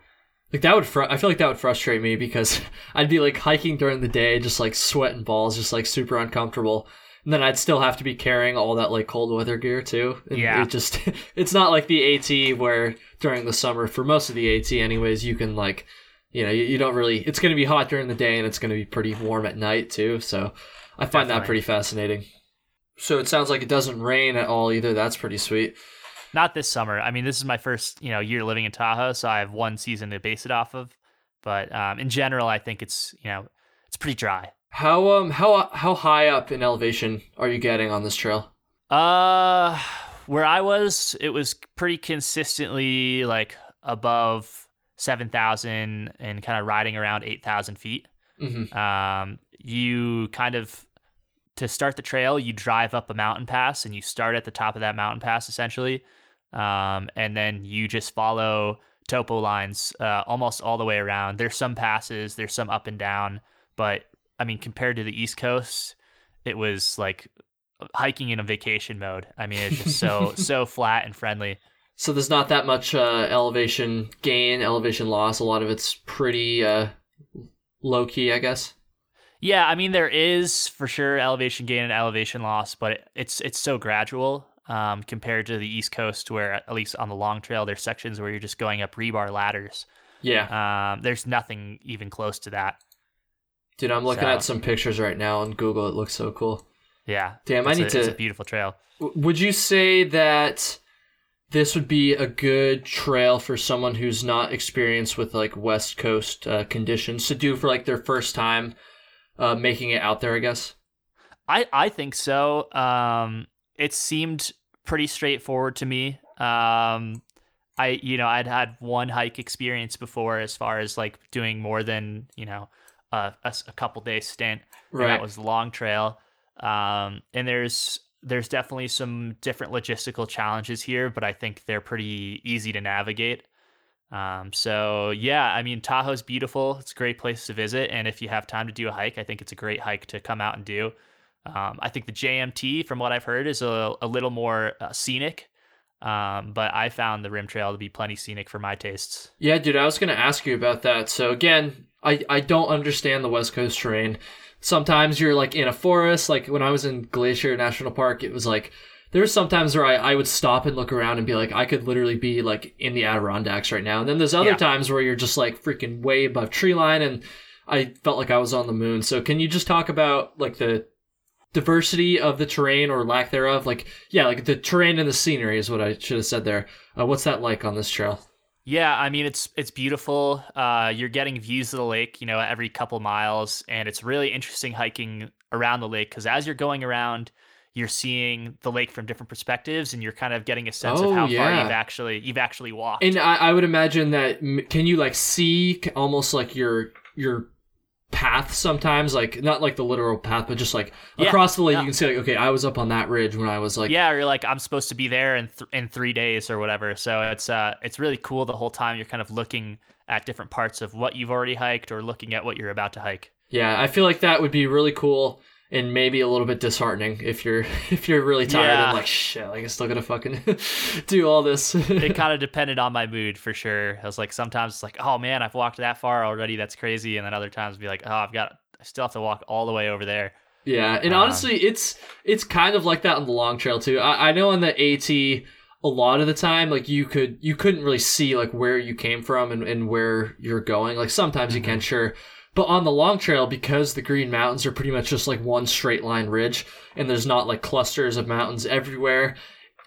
like that would fr- I feel like that would frustrate me because I'd be like hiking during the day just like sweating balls just like super uncomfortable. And then I'd still have to be carrying all that like cold weather gear too. And Yeah. It just it's not like the AT where during the summer for most of the AT anyways you can like you know you, you don't really it's going to be hot during the day and it's going to be pretty warm at night too. So I find that pretty fascinating. So it sounds like it doesn't rain at all either. That's pretty sweet. Not this summer. I mean, this is my first you know year living in Tahoe, so I have one season to base it off of. But um, in general, I think it's you know it's pretty dry. How um how how high up in elevation are you getting on this trail? Uh, where I was, it was pretty consistently like above seven thousand and kind of riding around eight thousand feet. Mm-hmm. Um, you kind of to start the trail, you drive up a mountain pass and you start at the top of that mountain pass essentially, um, and then you just follow topo lines uh, almost all the way around. There's some passes, there's some up and down, but I mean compared to the East Coast, it was like hiking in a vacation mode. I mean, it's just so so flat and friendly. So there's not that much uh, elevation gain, elevation loss. A lot of it's pretty uh, low key, I guess. Yeah, I mean there is for sure elevation gain and elevation loss, but it, it's it's so gradual um, compared to the East Coast, where at least on the long trail there's sections where you're just going up rebar ladders. Yeah, Um, there's nothing even close to that. dude, I'm looking so- at some pictures right now on Google. It looks so cool. Yeah, Damn, I need a, to- It's a beautiful trail. Would you say that this would be a good trail for someone who's not experienced with like West Coast uh, conditions to do for like their first time uh, making it out there? I guess. I I think so. Um, it seemed pretty straightforward to me. Um, I you know I'd had one hike experience before as far as like doing more than you know a couple days stint. Right. that was the long trail. Um, and there's there's definitely some different logistical challenges here, but I think they're pretty easy to navigate. Um, so yeah, I mean Tahoe's beautiful. It's a great place to visit, and if you have time to do a hike, I think it's a great hike to come out and do. Um, I think the JMT, from what I've heard, is a, a little more uh, scenic, um, but I found the Rim Trail to be plenty scenic for my tastes. Yeah, dude, I was gonna ask you about that. So again, I I don't understand the West Coast terrain. Sometimes you're like in a forest. Like when I was in Glacier National Park, it was like there were sometimes where I, I would stop and look around and be like, I could literally be like in the Adirondacks right now. And then there's other Yeah. times where you're just like freaking way above tree line, and I felt like I was on the moon. So can you just talk about like the diversity of the terrain or lack thereof? Like yeah, like the terrain and the scenery is what I should have said there. Uh, what's that like on this trail? Yeah, I mean it's it's beautiful. Uh, you're getting views of the lake, you know, every couple miles, and it's really interesting hiking around the lake because as you're going around, you're seeing the lake from different perspectives, and you're kind of getting a sense Oh, of how far you've actually you've actually walked. And I, I would imagine that can you like see almost like your your path sometimes, like not like the literal path, but just like Yeah, across the lake, yeah. you can see like okay, I was up on that ridge when I was like yeah, or you're like I'm supposed to be there in th- in three days or whatever. So it's uh it's really cool the whole time. You're kind of looking at different parts of what you've already hiked or looking at what you're about to hike. yeah. I feel like that would be really cool and maybe a little bit disheartening if you're if you're really tired Yeah. and like shit, like I still gotta fucking do all this. it kind of depended on my mood for sure. I was like, sometimes it's like, oh man, I've walked that far already. That's crazy. And then other times be like, oh, I've got, I still have to walk all the way over there. Yeah, and Um, honestly, it's it's kind of like that on the long trail too. I, I know on the AT, a lot of the time, like you could you couldn't really see like where you came from and, and where you're going. Like sometimes you can, sure, but on the long trail, because the Green Mountains are pretty much just like one straight line ridge, and there's not like clusters of mountains everywhere.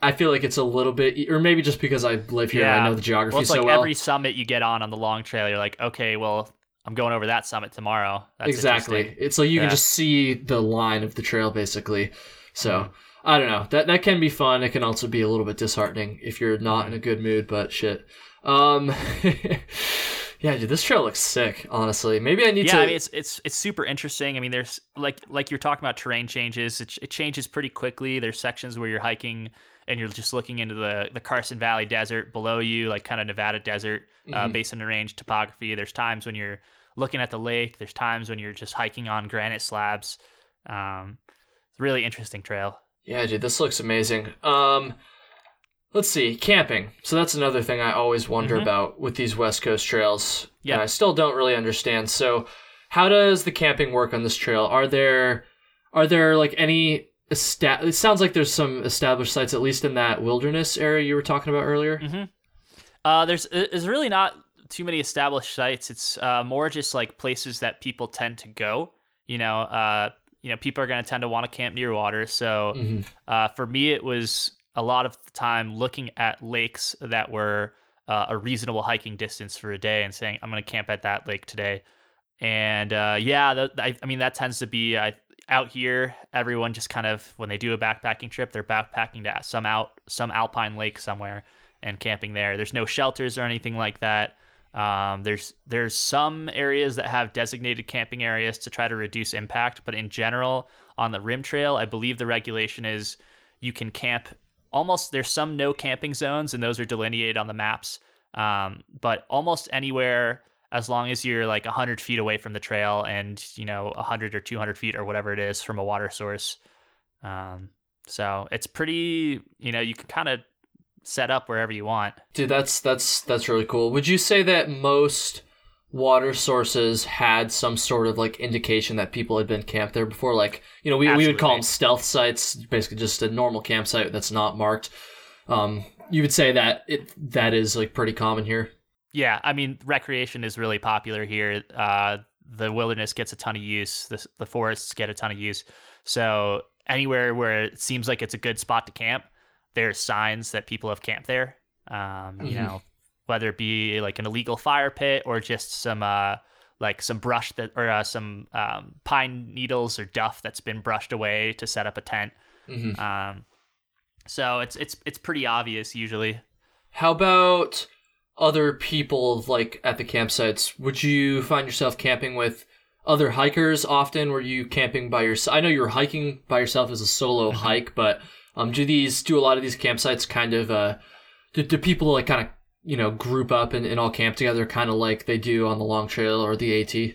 I feel like it's a little bit, or maybe just because I live here and I know the geography Well, it's so like well. every summit you get on on the long trail, you're like, okay, well, I'm going over that summit tomorrow. That's exactly. It's like you Yeah. can just see the line of the trail basically. So I don't know. That that can be fun. It can also be a little bit disheartening if you're not in a good mood. But shit. Um, yeah, dude, this trail looks sick. Honestly, maybe I need yeah, to. I mean, it's it's it's super interesting. I mean, there's like like you're talking about terrain changes. It, it changes pretty quickly. There's sections where you're hiking and you're just looking into the the Carson Valley Desert below you, like kind of Nevada desert, uh, Mhm. basin range topography. There's times when you're looking at the lake. There's times when you're just hiking on granite slabs. Um, it's a really interesting trail. Yeah, dude, this looks amazing. Um, let's see, camping. So that's another thing I always wonder Mhm. about with these West Coast trails. Yeah. and I still don't really understand. So, how does the camping work on this trail? Are there, are there like any? Esta- it sounds like there's some established sites, at least in that wilderness area you were talking about earlier. hmm Uh, there's there's really not too many established sites. It's uh, more just like places that people tend to go. You know, uh, you know, people are going to tend to want to camp near water. So Mhm. uh, for me, it was a lot of the time looking at lakes that were uh, a reasonable hiking distance for a day and saying, I'm going to camp at that lake today. And uh, yeah, I, I mean, that tends to be I, out here. Everyone just kind of, when they do a backpacking trip, they're backpacking to some out, some alpine lake somewhere and camping there. There's no shelters or anything like that. Um, there's there's some areas that have designated camping areas to try to reduce impact, but in general, on the rim trail, I believe the regulation is you can camp almost. There's some no camping zones, and those are delineated on the maps. Um, but almost anywhere, as long as you're like 100 feet away from the trail, and you know 100 or 200 feet or whatever it is from a water source. Um, so it's pretty. You know, you can kind of set up wherever you want. Dude, that's that's that's really cool. Would you say that most water sources had some sort of like indication that people had been camped there before? Like, you know, we, we would call them stealth sites, basically just a normal campsite that's not marked. Um, you would say that it that is like pretty common here. Yeah, I mean, recreation is really popular here. Uh, the wilderness gets a ton of use. The the forests get a ton of use. So anywhere where it seems like it's a good spot to camp, there's signs that people have camped there. Um, you Mhm. know, whether it be like an illegal fire pit or just some uh, like some brush that or uh, some um, pine needles or duff that's been brushed away to set up a tent. hmm Um, so it's it's it's pretty obvious usually. How about other people like at the campsites? Would you find yourself camping with other hikers often? Were you camping by yourself? I know you were hiking by yourself as a solo Mhm. hike, but um, do these do a lot of these campsites kind of uh, do, do people like kind of you know group up and, and all camp together, kind of like they do on the long trail or the AT?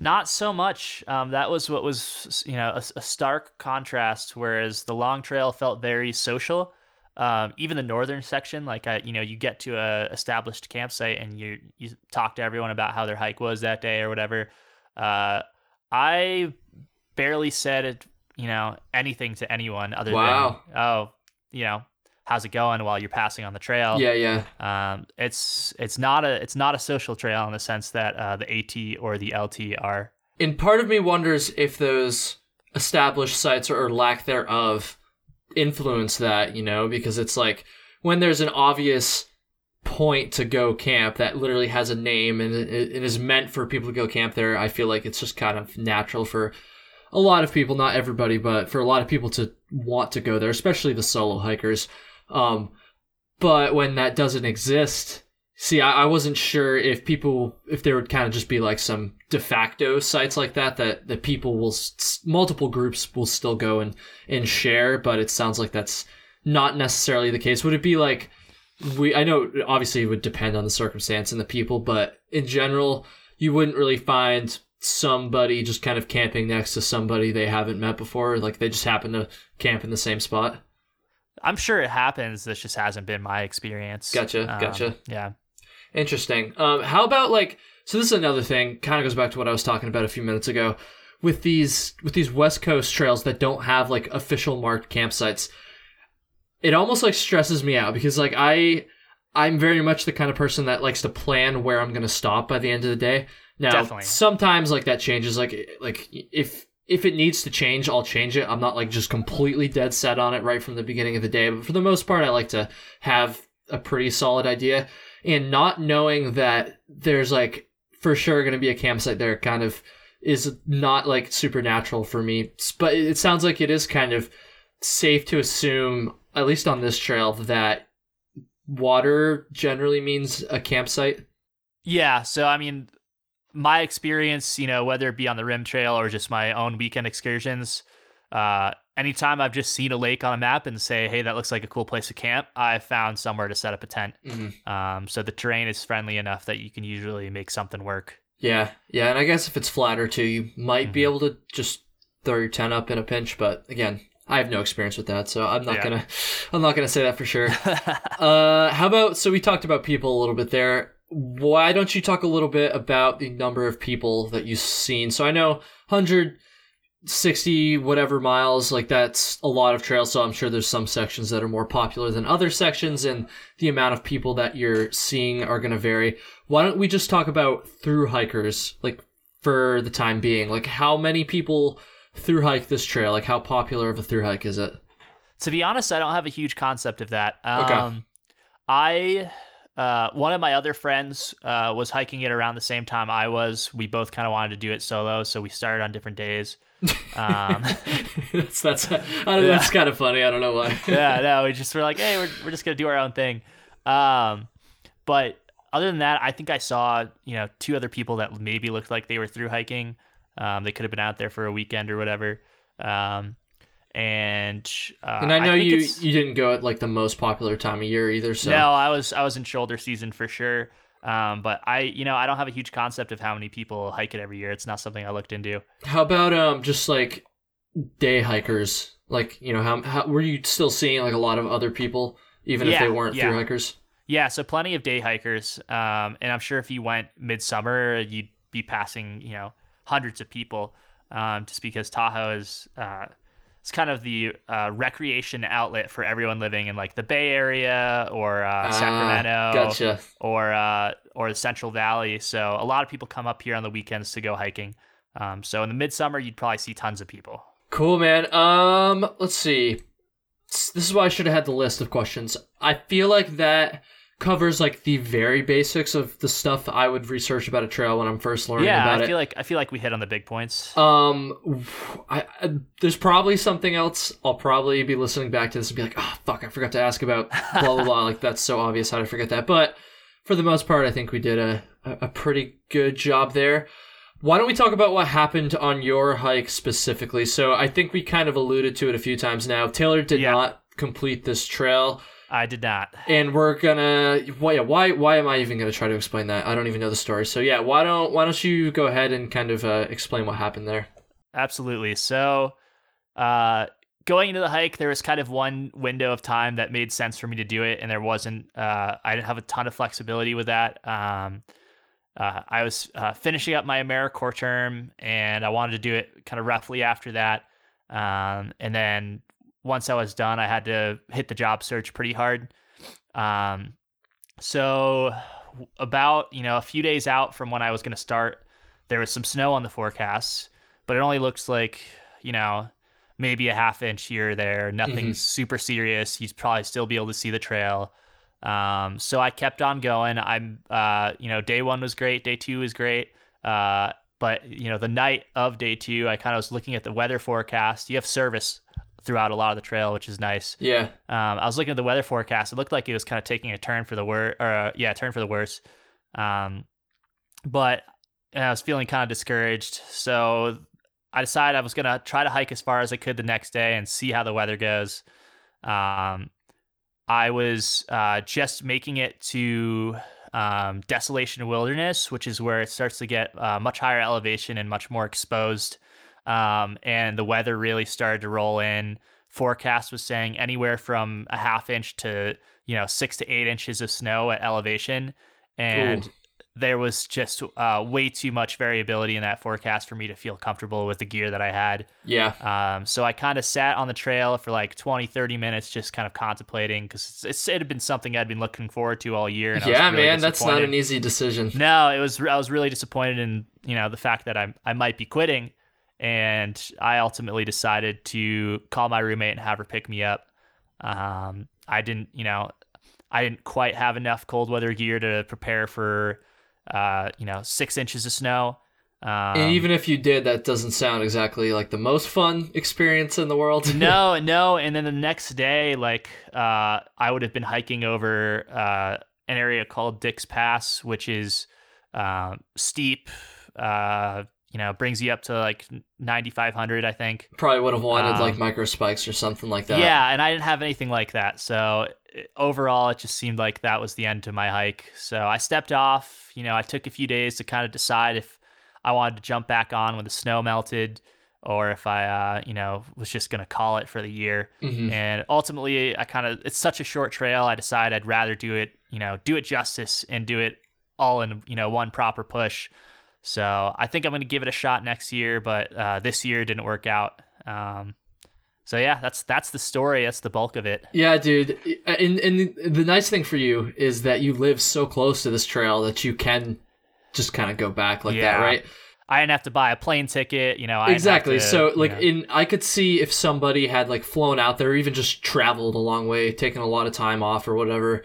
Not so much. Um, that was what was, you know, a, a stark contrast. Whereas the long trail felt very social. Um, even the northern section, like I, you know, you get to a established campsite and you you talk to everyone about how their hike was that day or whatever. Uh, I barely said it, you know, anything to anyone other Wow. than, oh, you know, how's it going while you're passing on the trail. Yeah, yeah. Um, it's it's not a it's not a social trail in the sense that uh, the AT or the LT are. And part of me wonders if those established sites or lack thereof influence that, you know, because it's like when there's an obvious point to go camp that literally has a name and it is meant for people to go camp there, I feel like it's just kind of natural for a lot of people, not everybody, but for a lot of people to want to go there, especially the solo hikers. Um, but when that doesn't exist, see, I, I wasn't sure if people, if there would kind of just be like some de facto sites like that, that, that people will, multiple groups will still go and, and share, but it sounds like that's not necessarily the case. Would it be like, we, I know obviously it would depend on the circumstance and the people, but in general, you wouldn't really find somebody just kind of camping next to somebody they haven't met before. Like they just happen to camp in the same spot. I'm sure it happens. This just hasn't been my experience. Gotcha, Um, gotcha. Yeah. Interesting. Um, how about like so? This is another thing. Kind of goes back to what I was talking about a few minutes ago with these with these West Coast trails that don't have like official marked campsites. It almost like stresses me out because like I I'm very much the kind of person that likes to plan where I'm gonna stop by the end of the day. Now Definitely. sometimes like that changes. Like like if if it needs to change, I'll change it. I'm not like just completely dead set on it right from the beginning of the day. But for the most part, I like to have a pretty solid idea and not knowing that there's like for sure going to be a campsite there kind of is not like supernatural for me but it sounds like it is kind of safe to assume at least on this trail that water generally means a campsite. Yeah. So, I mean, my experience, you know, whether it be on the rim trail or just my own weekend excursions, uh, anytime I've just seen a lake on a map and say, hey, that looks like a cool place to camp, I've found somewhere to set up a tent. Mm-hmm. Um, so the terrain is friendly enough that you can usually make something work. Yeah, yeah, and I guess if it's flatter too, you might be Mhm. able to just throw your tent up in a pinch. But again, I have no experience with that, so I'm not Yeah. gonna, I'm not gonna say that for sure. uh, how about so we talked about people a little bit there. Why don't you talk a little bit about the number of people that you've seen? So I know 160 whatever miles, like that's a lot of trails. So I'm sure there's some sections that are more popular than other sections, and the amount of people that you're seeing are going to vary. Why don't we just talk about through hikers, like for the time being? Like how many people through hike this trail? Like how popular of a through hike is it? to be honest, I don't have a huge concept of that. Okay. Um, I uh, one of my other friends uh, was hiking it around the same time I was. We both kind of wanted to do it solo, so we started on different days. Um, that's that's I don't, that's kind of funny. I don't know why. yeah, no, we just were like, hey, we're we're just gonna do our own thing. Um, but other than that, I think I saw you know two other people that maybe looked like they were through hiking. Um, they could have been out there for a weekend or whatever. Um, and uh, And I know think you it's- you didn't go at like the most popular time of year either. So No, I was I was in shoulder season for sure. Um, but I, you know, I don't have a huge concept of how many people hike it every year. It's not something I looked into. how about um just like day hikers? Like you know how, how were you still seeing like a lot of other people even if they weren't yeah. through hikers? Yeah, so plenty of day hikers. Um, and I'm sure if you went midsummer, you'd be passing, you know, hundreds of people. Um, just because Tahoe is, uh, it's kind of the uh, recreation outlet for everyone living in like the Bay Area or uh, Ah, Sacramento Gotcha. or uh, or the Central Valley. So a lot of people come up here on the weekends to go hiking. Um, so in the midsummer, you'd probably see tons of people. Cool, man. Um, let's see. This is why I should have had the list of questions. I feel like that covers like the very basics of the stuff I would research about a trail when I'm first learning yeah, about I it. feel like I feel like we hit on the big points. Um, I, I there's probably something else. I'll probably be listening back to this and be like, oh fuck, I forgot to ask about blah blah blah. Like that's so obvious. How did I forget that? But for the most part, I think we did a a a pretty good job there. Why don't we talk about what happened on your hike specifically? So I think we kind of alluded to it a few times now. Taylor did Yeah. not complete this trail, I did not. and we're gonna. Why? yeah, Why? Why am I even gonna try to explain that? I don't even know the story. So yeah, why don't Why don't you go ahead and kind of uh, explain what happened there? Absolutely. So, uh, going into the hike, there was kind of one window of time that made sense for me to do it, and there wasn't. Uh, I didn't have a ton of flexibility with that. Um, uh, I was uh, finishing up my AmeriCorps term, and I wanted to do it kind of roughly after that. Um, and then once I was done, I had to hit the job search pretty hard. Um, so about you know a few days out from when I was going to start, there was some snow on the forecast, but it only looks like you know maybe a half inch here or there. Nothing super serious. You'd probably still be able to see the trail. Um, so I kept on going. I'm uh, you know day one was great, day two was great. Uh, but you know the night of day two, I kind of was looking at the weather forecast. You have service throughout a lot of the trail, which is nice. Yeah. Um, I was looking at the weather forecast. It looked like it was kind of taking a turn for the worse, or uh, yeah, turn for the worse. Um, but I was feeling kind of discouraged, so I decided I was gonna try to hike as far as I could the next day and see how the weather goes. Um, I was uh, just making it to um, Desolation Wilderness, which is where it starts to get uh, much higher elevation and much more exposed. Um, and the weather really started to roll in. Forecast was saying anywhere from a half inch to you know six to eight inches of snow at elevation, and Ooh. there was just uh, way too much variability in that forecast for me to feel comfortable with the gear that I had. Yeah. Um, so I kind of sat on the trail for like 20, 30 minutes, just kind of contemplating because it's, it's, it had been something I'd been looking forward to all year. And Yeah, really man, that's not an easy decision. No, it was. I was really disappointed in you know the fact that I I might be quitting, and I ultimately decided to call my roommate and have her pick me up. Um, I didn't, you know, I didn't quite have enough cold weather gear to prepare for, uh, you know, six inches of snow. Um, and even if you did, that doesn't sound exactly like the most fun experience in the world. no, no. And then the next day, like uh, I would have been hiking over uh, an area called Dick's Pass, which is uh, steep. You know, brings you up to like 9,500, I think. Probably would have wanted Um, like micro spikes or something like that. Yeah, and I didn't have anything like that. So overall, it just seemed like that was the end to my hike. So I stepped off. You know, I took a few days to kind of decide if I wanted to jump back on when the snow melted or if I, uh, you know, was just going to call it for the year. Mhm. And ultimately, I kind of, it's such a short trail. I decided I'd rather do it, you know, do it justice and do it all in, you know, one proper push. So I think I'm going to give it a shot next year, but uh, this year didn't work out. Um, so yeah, that's that's the story. That's the bulk of it. Yeah, dude. And and the nice thing for you is that you live so close to this trail that you can just kind of go back like that, right? I didn't have to buy a plane ticket, you know. I exactly. to, so you like know- in I could see if somebody had like flown out there, or even just traveled a long way, taken a lot of time off or whatever.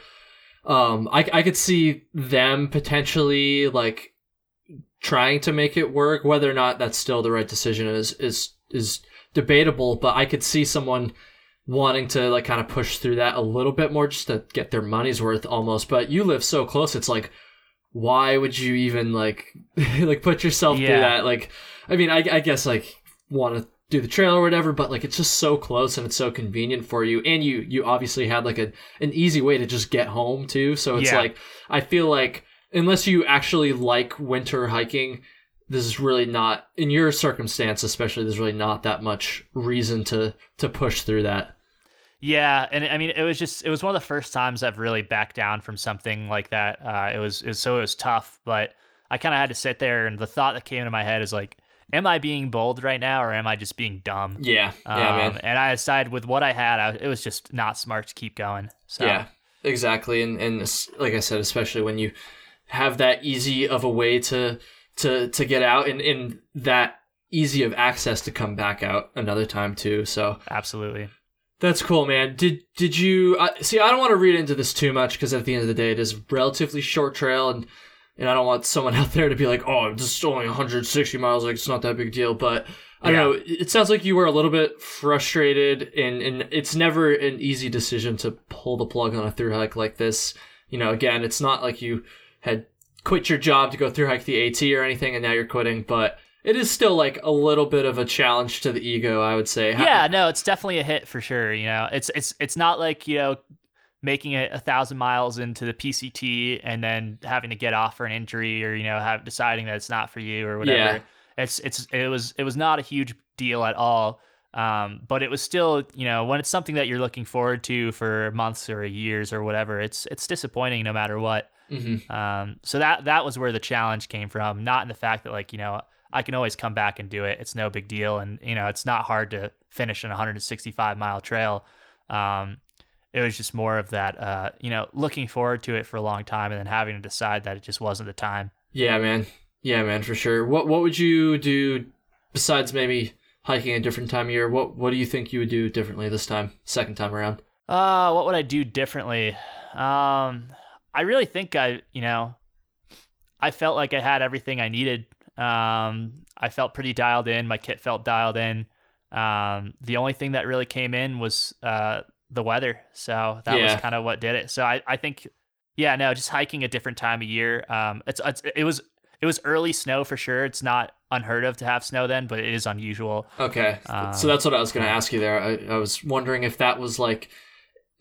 Um, I I could see them potentially like trying to make it work. Whether or not that's still the right decision is is is debatable. But I could see someone wanting to like kind of push through that a little bit more just to get their money's worth almost. But you live so close, it's like why would you even like like put yourself through that like i mean i, I guess like want to do the trail or whatever but like it's just so close and it's so convenient for you and you you obviously had like a an easy way to just get home too so it's Yeah. like i feel like unless you actually like winter hiking this is really not in your circumstance especially there's really not that much reason to to push through that Yeah, and I mean, it was just it was one of the first times I've really backed down from something like that. Uh, it was it was so it was tough, but I kind of had to sit there, and the thought that came into my head is like, am I being bold right now, or am I just being dumb? yeah yeah Um, man And I decided with what I had, I, it was just not smart to keep going. So Yeah, exactly. And and like I said, especially when you have that easy of a way to to to get out and and that easy of access to come back out another time too. So absolutely. that's cool, man. Did did you uh, see? I don't want to read into this too much because at the end of the day, it is a relatively short trail and. And I don't want someone out there to be like, "Oh, this is only 160 miles. Like, it's not that big deal." But I don't know. It it sounds like you were a little bit frustrated, and and it's never an easy decision to pull the plug on a through hike like this. You know, again, it's not like you had quit your job to go through hike the AT or anything, and now you're quitting. But it is still like a little bit of a challenge to the ego, I would say. How- Yeah, no, it's definitely a hit for sure. You know, it's it's it's not like you know making it a thousand miles into the PCT and then having to get off for an injury or you know have deciding that it's not for you or whatever. Yeah. It's it's it was it was not a huge deal at all. Um, but it was still, you know, when it's something that you're looking forward to for months or years or whatever, it's it's disappointing no matter what. Mhm. Um, so that that was where the challenge came from, not in the fact that like you know I can always come back and do it. It's no big deal, and you know it's not hard to finish an 165 mile trail. Um, it was just more of that, uh, you know, looking forward to it for a long time, and then having to decide that it just wasn't the time. Yeah, man. Yeah, man, for sure. What what would you do besides maybe hiking a different time of year? What what do you think you would do differently this time, second time around? Uh, what would I do differently? Um, I really think I, you know, I felt like I had everything I needed. Um, I felt pretty dialed in. My kit felt dialed in. Um, the only thing that really came in was uh the weather. So that Yeah. was kind of what did it. So I, I think, yeah, no, just hiking a different time of year. Um, it's, it's it was it was early snow for sure. It's not unheard of to have snow then, but it is unusual. Okay, Um, so that's what I was going to ask you there. I, I was wondering if that was like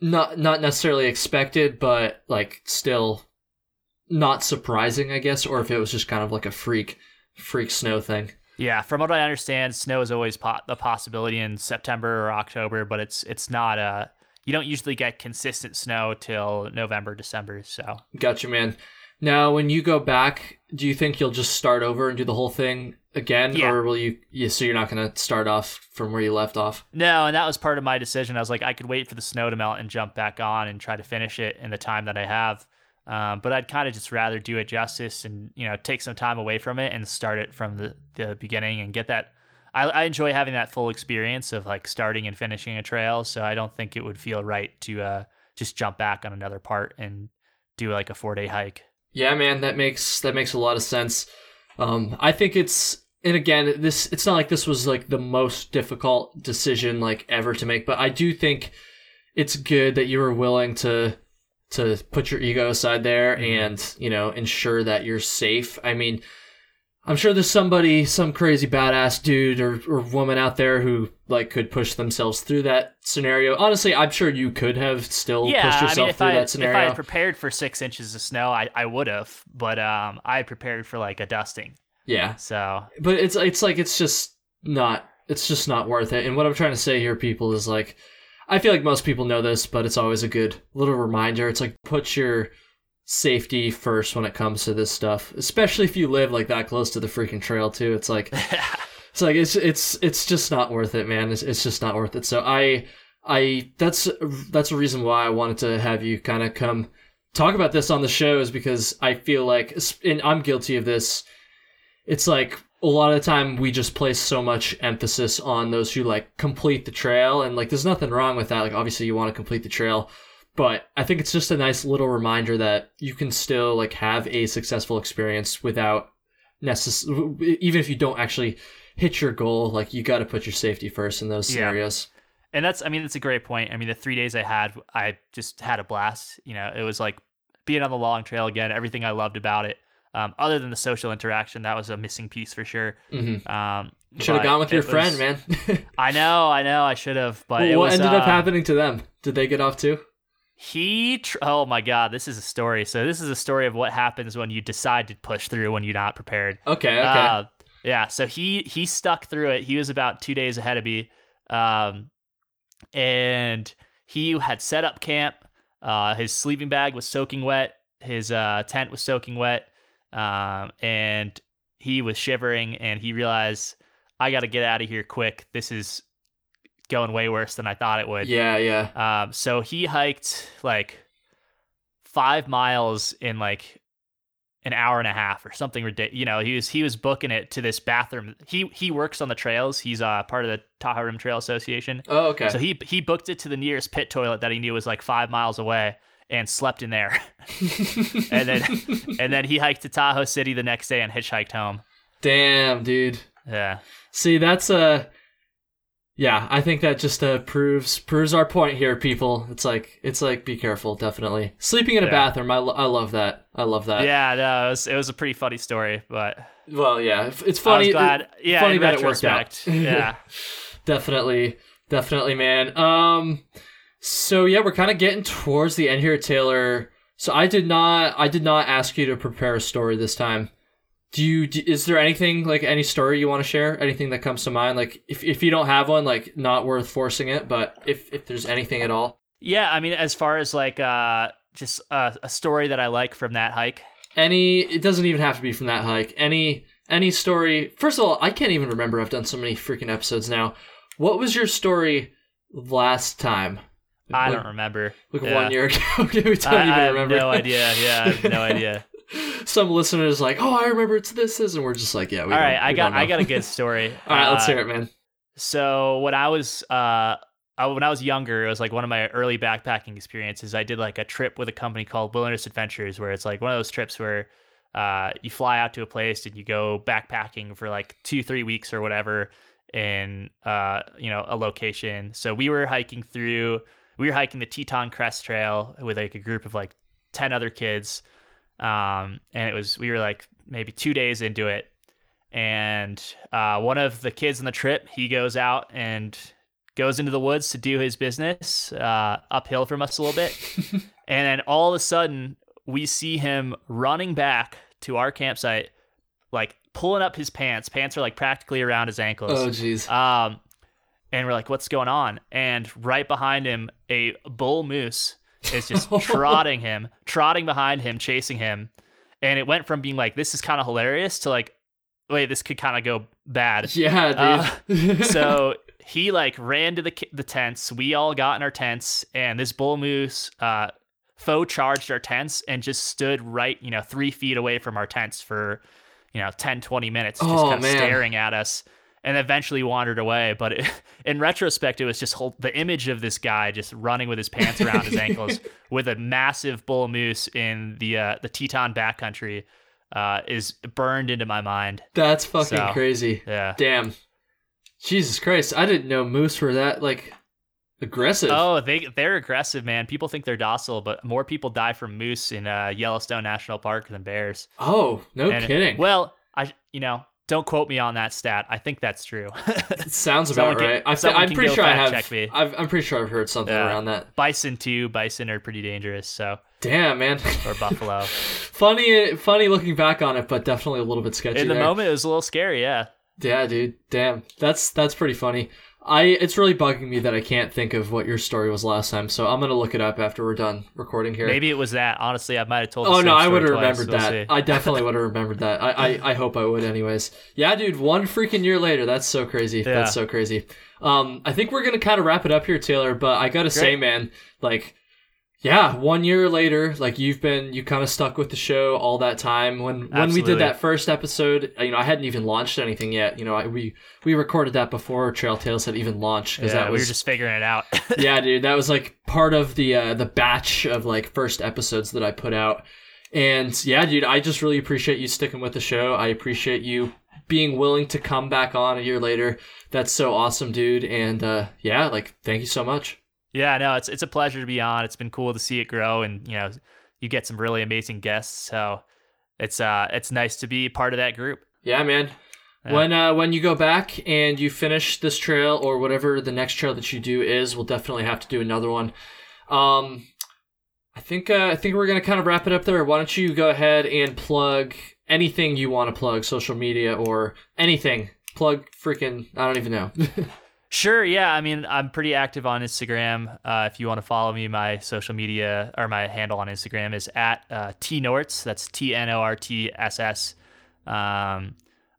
not not necessarily expected, but like still not surprising, I guess, or if it was just kind of like a freak freak snow thing. Yeah, from what I understand, snow is always po- a possibility in September or October, but it's it's not uh you don't usually get consistent snow till November, December. So Gotcha, man. Now, when you go back, do you think you'll just start over and do the whole thing again, Yeah. or will you? you so you're not going to start off from where you left off. no, and that was part of my decision. I was like, I could wait for the snow to melt and jump back on and try to finish it in the time that I have. Um, but I'd kind of just rather do it justice and you know take some time away from it and start it from the, the beginning and get that. I, I enjoy having that full experience of like starting and finishing a trail, so I don't think it would feel right to uh, just jump back on another part and do like a four day hike. Yeah, man, that makes that makes a lot of sense. Um, I think it's and again, this it's not like this was like the most difficult decision like ever to make, but I do think it's good that you were willing to to put your ego aside there Mhm. and you know ensure that you're safe. I mean, I'm sure there's somebody, some crazy badass dude or, or woman out there who like could push themselves through that scenario. Honestly, I'm sure you could have still yeah, pushed I yourself mean, through I that scenario. if I had prepared for six inches of snow, I, I would have, but um, I had prepared for like a dusting. yeah, So but it's it's like it's just not it's just not worth it. And what I'm trying to say here, people, is like I feel like most people know this, but it's always a good little reminder. It's like put your safety first when it comes to this stuff, especially if you live like that close to the freaking trail too. It's like it's like it's it's it's just not worth it, man. It's it's just not worth it. So I I that's that's a reason why I wanted to have you kind of come talk about this on the show is because I feel like and I'm guilty of this. It's like a lot of the time we just place so much emphasis on those who like complete the trail and like there's nothing wrong with that. Like obviously you want to complete the trail, but I think it's just a nice little reminder that you can still like have a successful experience without necess- even if you don't actually hit your goal, like you got to put your safety first in those Yeah. scenarios. and that's I mean that's a great point. I mean the three days I had, I just had a blast. You know, it was like being on the long trail again. Everything I loved about it, um, other than the social interaction, that was a missing piece for sure. hmm Um, Should have gone with your it friend, was- man. I know, I know, I should have, but Well, what was, ended up uh, happening to them? Did they get off too? He, tr- oh my god, this is a story. So this is a story of what happens when you decide to push through when you're not prepared. Okay, okay. Uh, yeah, so he he stuck through it. He was about two days ahead of me, um, and he had set up camp. Uh, his sleeping bag was soaking wet. His uh, tent was soaking wet, um, and he was shivering. And he realized, I got to get out of here quick. This is going way worse than I thought it would. yeah, yeah. Um, so he hiked like five miles in like an hour and a half or something ridiculous. You know, he was he was booking it to this bathroom. He he works on the trails. He's uh part of the Tahoe Rim Trail Association. Oh, okay. So he he booked it to the nearest pit toilet that he knew was like five miles away and slept in there. and then and then he hiked to Tahoe City the next day and hitchhiked home. Damn, dude. Yeah. See, that's uh yeah, I think that just uh, proves proves our point here, people. It's like it's like be careful, definitely. Sleeping in a Yeah. bathroom, I, lo- I love that. I love that. yeah, no, it was it was a pretty funny story, but Well, yeah, it's I funny. was glad. Yeah, funny that it worked out. yeah. definitely, definitely, man. Um, so yeah, we're kind of getting towards the end here, Taylor. So I did not, I did not ask you to prepare a story this time. Do you? d is there anything like any story you want to share? Anything that comes to mind? Like if if you don't have one, like not worth forcing it. But if if there's anything at all, Yeah, I mean, as far as like uh, just a, a story that I like from that hike. any, it doesn't even have to be from that hike. Any any story. First of all, I can't even remember. I've done so many freaking episodes now. What was your story last time? I don't remember. like Yeah. one year ago. I, even I have remember. no idea. Yeah, I have no idea. Some listeners like, oh, I remember it's this, is, and we're just like, yeah. We All right, I got. I got a good story. All right, let's Uh, hear it, man. So when I was uh I- when I was younger, it was like one of my early backpacking experiences. I did like a trip with a company called Wilderness Adventures, where it's like one of those trips where uh, you fly out to a place and you go backpacking for like two, three weeks or whatever in uh, you know a location. So we were hiking through, we were hiking the Teton Crest Trail with like a group of like ten other kids, um, and it was we were like maybe two days into it, and uh, one of the kids on the trip he goes out and goes into the woods to do his business uh, uphill from us a little bit and then all of a sudden we see him running back to our campsite like pulling up his pants pants are like practically around his ankles Oh, jeez. um, and we're like, what's going on? And right behind him, a bull moose is just trotting him, trotting behind him, chasing him. And it went from being like, this is kind of hilarious to like, wait, this could kind of go bad. yeah, dude. so he like ran to the the tents. We all got in our tents, and this bull moose uh, faux charged our tents and just stood right, you know, three feet away from our tents for, you know, 10, 20 minutes, just Oh, kind of staring at us. And eventually wandered away. But it, in retrospect, it was just whole, the image of this guy just running with his pants around his ankles with a massive bull moose in the uh, the Teton backcountry. uh, is burned into my mind. That's fucking So, crazy. Yeah. Damn. Jesus Christ. I didn't know moose were that like aggressive. Oh, they they're aggressive, man. People think they're docile, but more people die from moose in uh, Yellowstone National Park than bears. Oh, no And- kidding. Well, I you know don't quote me on that stat. I think that's true. it sounds about can- right. I am pretty sure I have. check me. I've, I'm pretty sure I've heard something Yeah. around that. Bison too. Bison are pretty dangerous. So Damn, man. or buffalo. funny, funny looking back on it, but definitely a little bit sketchy. in the there. moment, it was a little scary. Yeah. Yeah, dude. Damn. That's that's pretty funny. I it's really bugging me that I can't think of what your story was last time, so I'm gonna look it up after we're done recording here. Maybe it was that. Honestly, I might have told. the Oh no, I would have remembered We'll that. see. I definitely would have remembered that. I, I I hope I would anyways. Yeah, dude, one freaking year later. That's so crazy. Yeah. That's so crazy. Um I think we're gonna kinda wrap it up here, Taylor, but I gotta say, man, like yeah, one year later, like you've been you kind of stuck with the show all that time. When when we did that first episode, uh, you know, I hadn't even launched anything yet. You know, I, we we recorded that before Trail Tales had even launched because yeah, that we was were just figuring it out. yeah, dude, that was like part of the uh, the batch of like first episodes that I put out. And yeah, dude, I just really appreciate you sticking with the show. I appreciate you being willing to come back on a year later. That's so awesome, dude. And uh, yeah, like thank you so much. Yeah, no, it's it's a pleasure to be on. It's been cool to see it grow, and you know, you get some really amazing guests. So it's uh, it's nice to be part of that group. Yeah, man. Yeah. When uh, when you go back and you finish this trail or whatever the next trail that you do is, we'll definitely have to do another one. Um, I think uh, I think we're gonna kind of wrap it up there. Why don't you go ahead and plug anything you want to plug, social media or anything. Plug freaking I don't even know. Sure, yeah. I mean, I'm pretty active on Instagram. Uh, if you want to follow me, my social media or my handle on Instagram is at uh, tnorts. That's T N O R T S S. Um,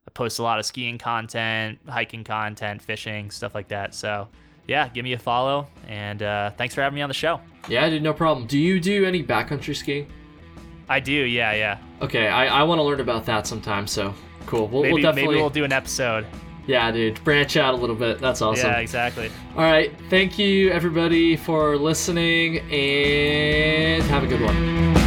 I post a lot of skiing content, hiking content, fishing, stuff like that. So, yeah, give me a follow. And uh, thanks for having me on the show. yeah, dude, no problem. Do you do any backcountry skiing? I do, yeah, yeah. Okay, I, I want to learn about that sometime. So cool. We'll, Maybe we'll definitely maybe we'll do an episode. Yeah, dude, branch out a little bit. That's awesome. Yeah, exactly. All right. Thank you, everybody, for listening, and have a good one.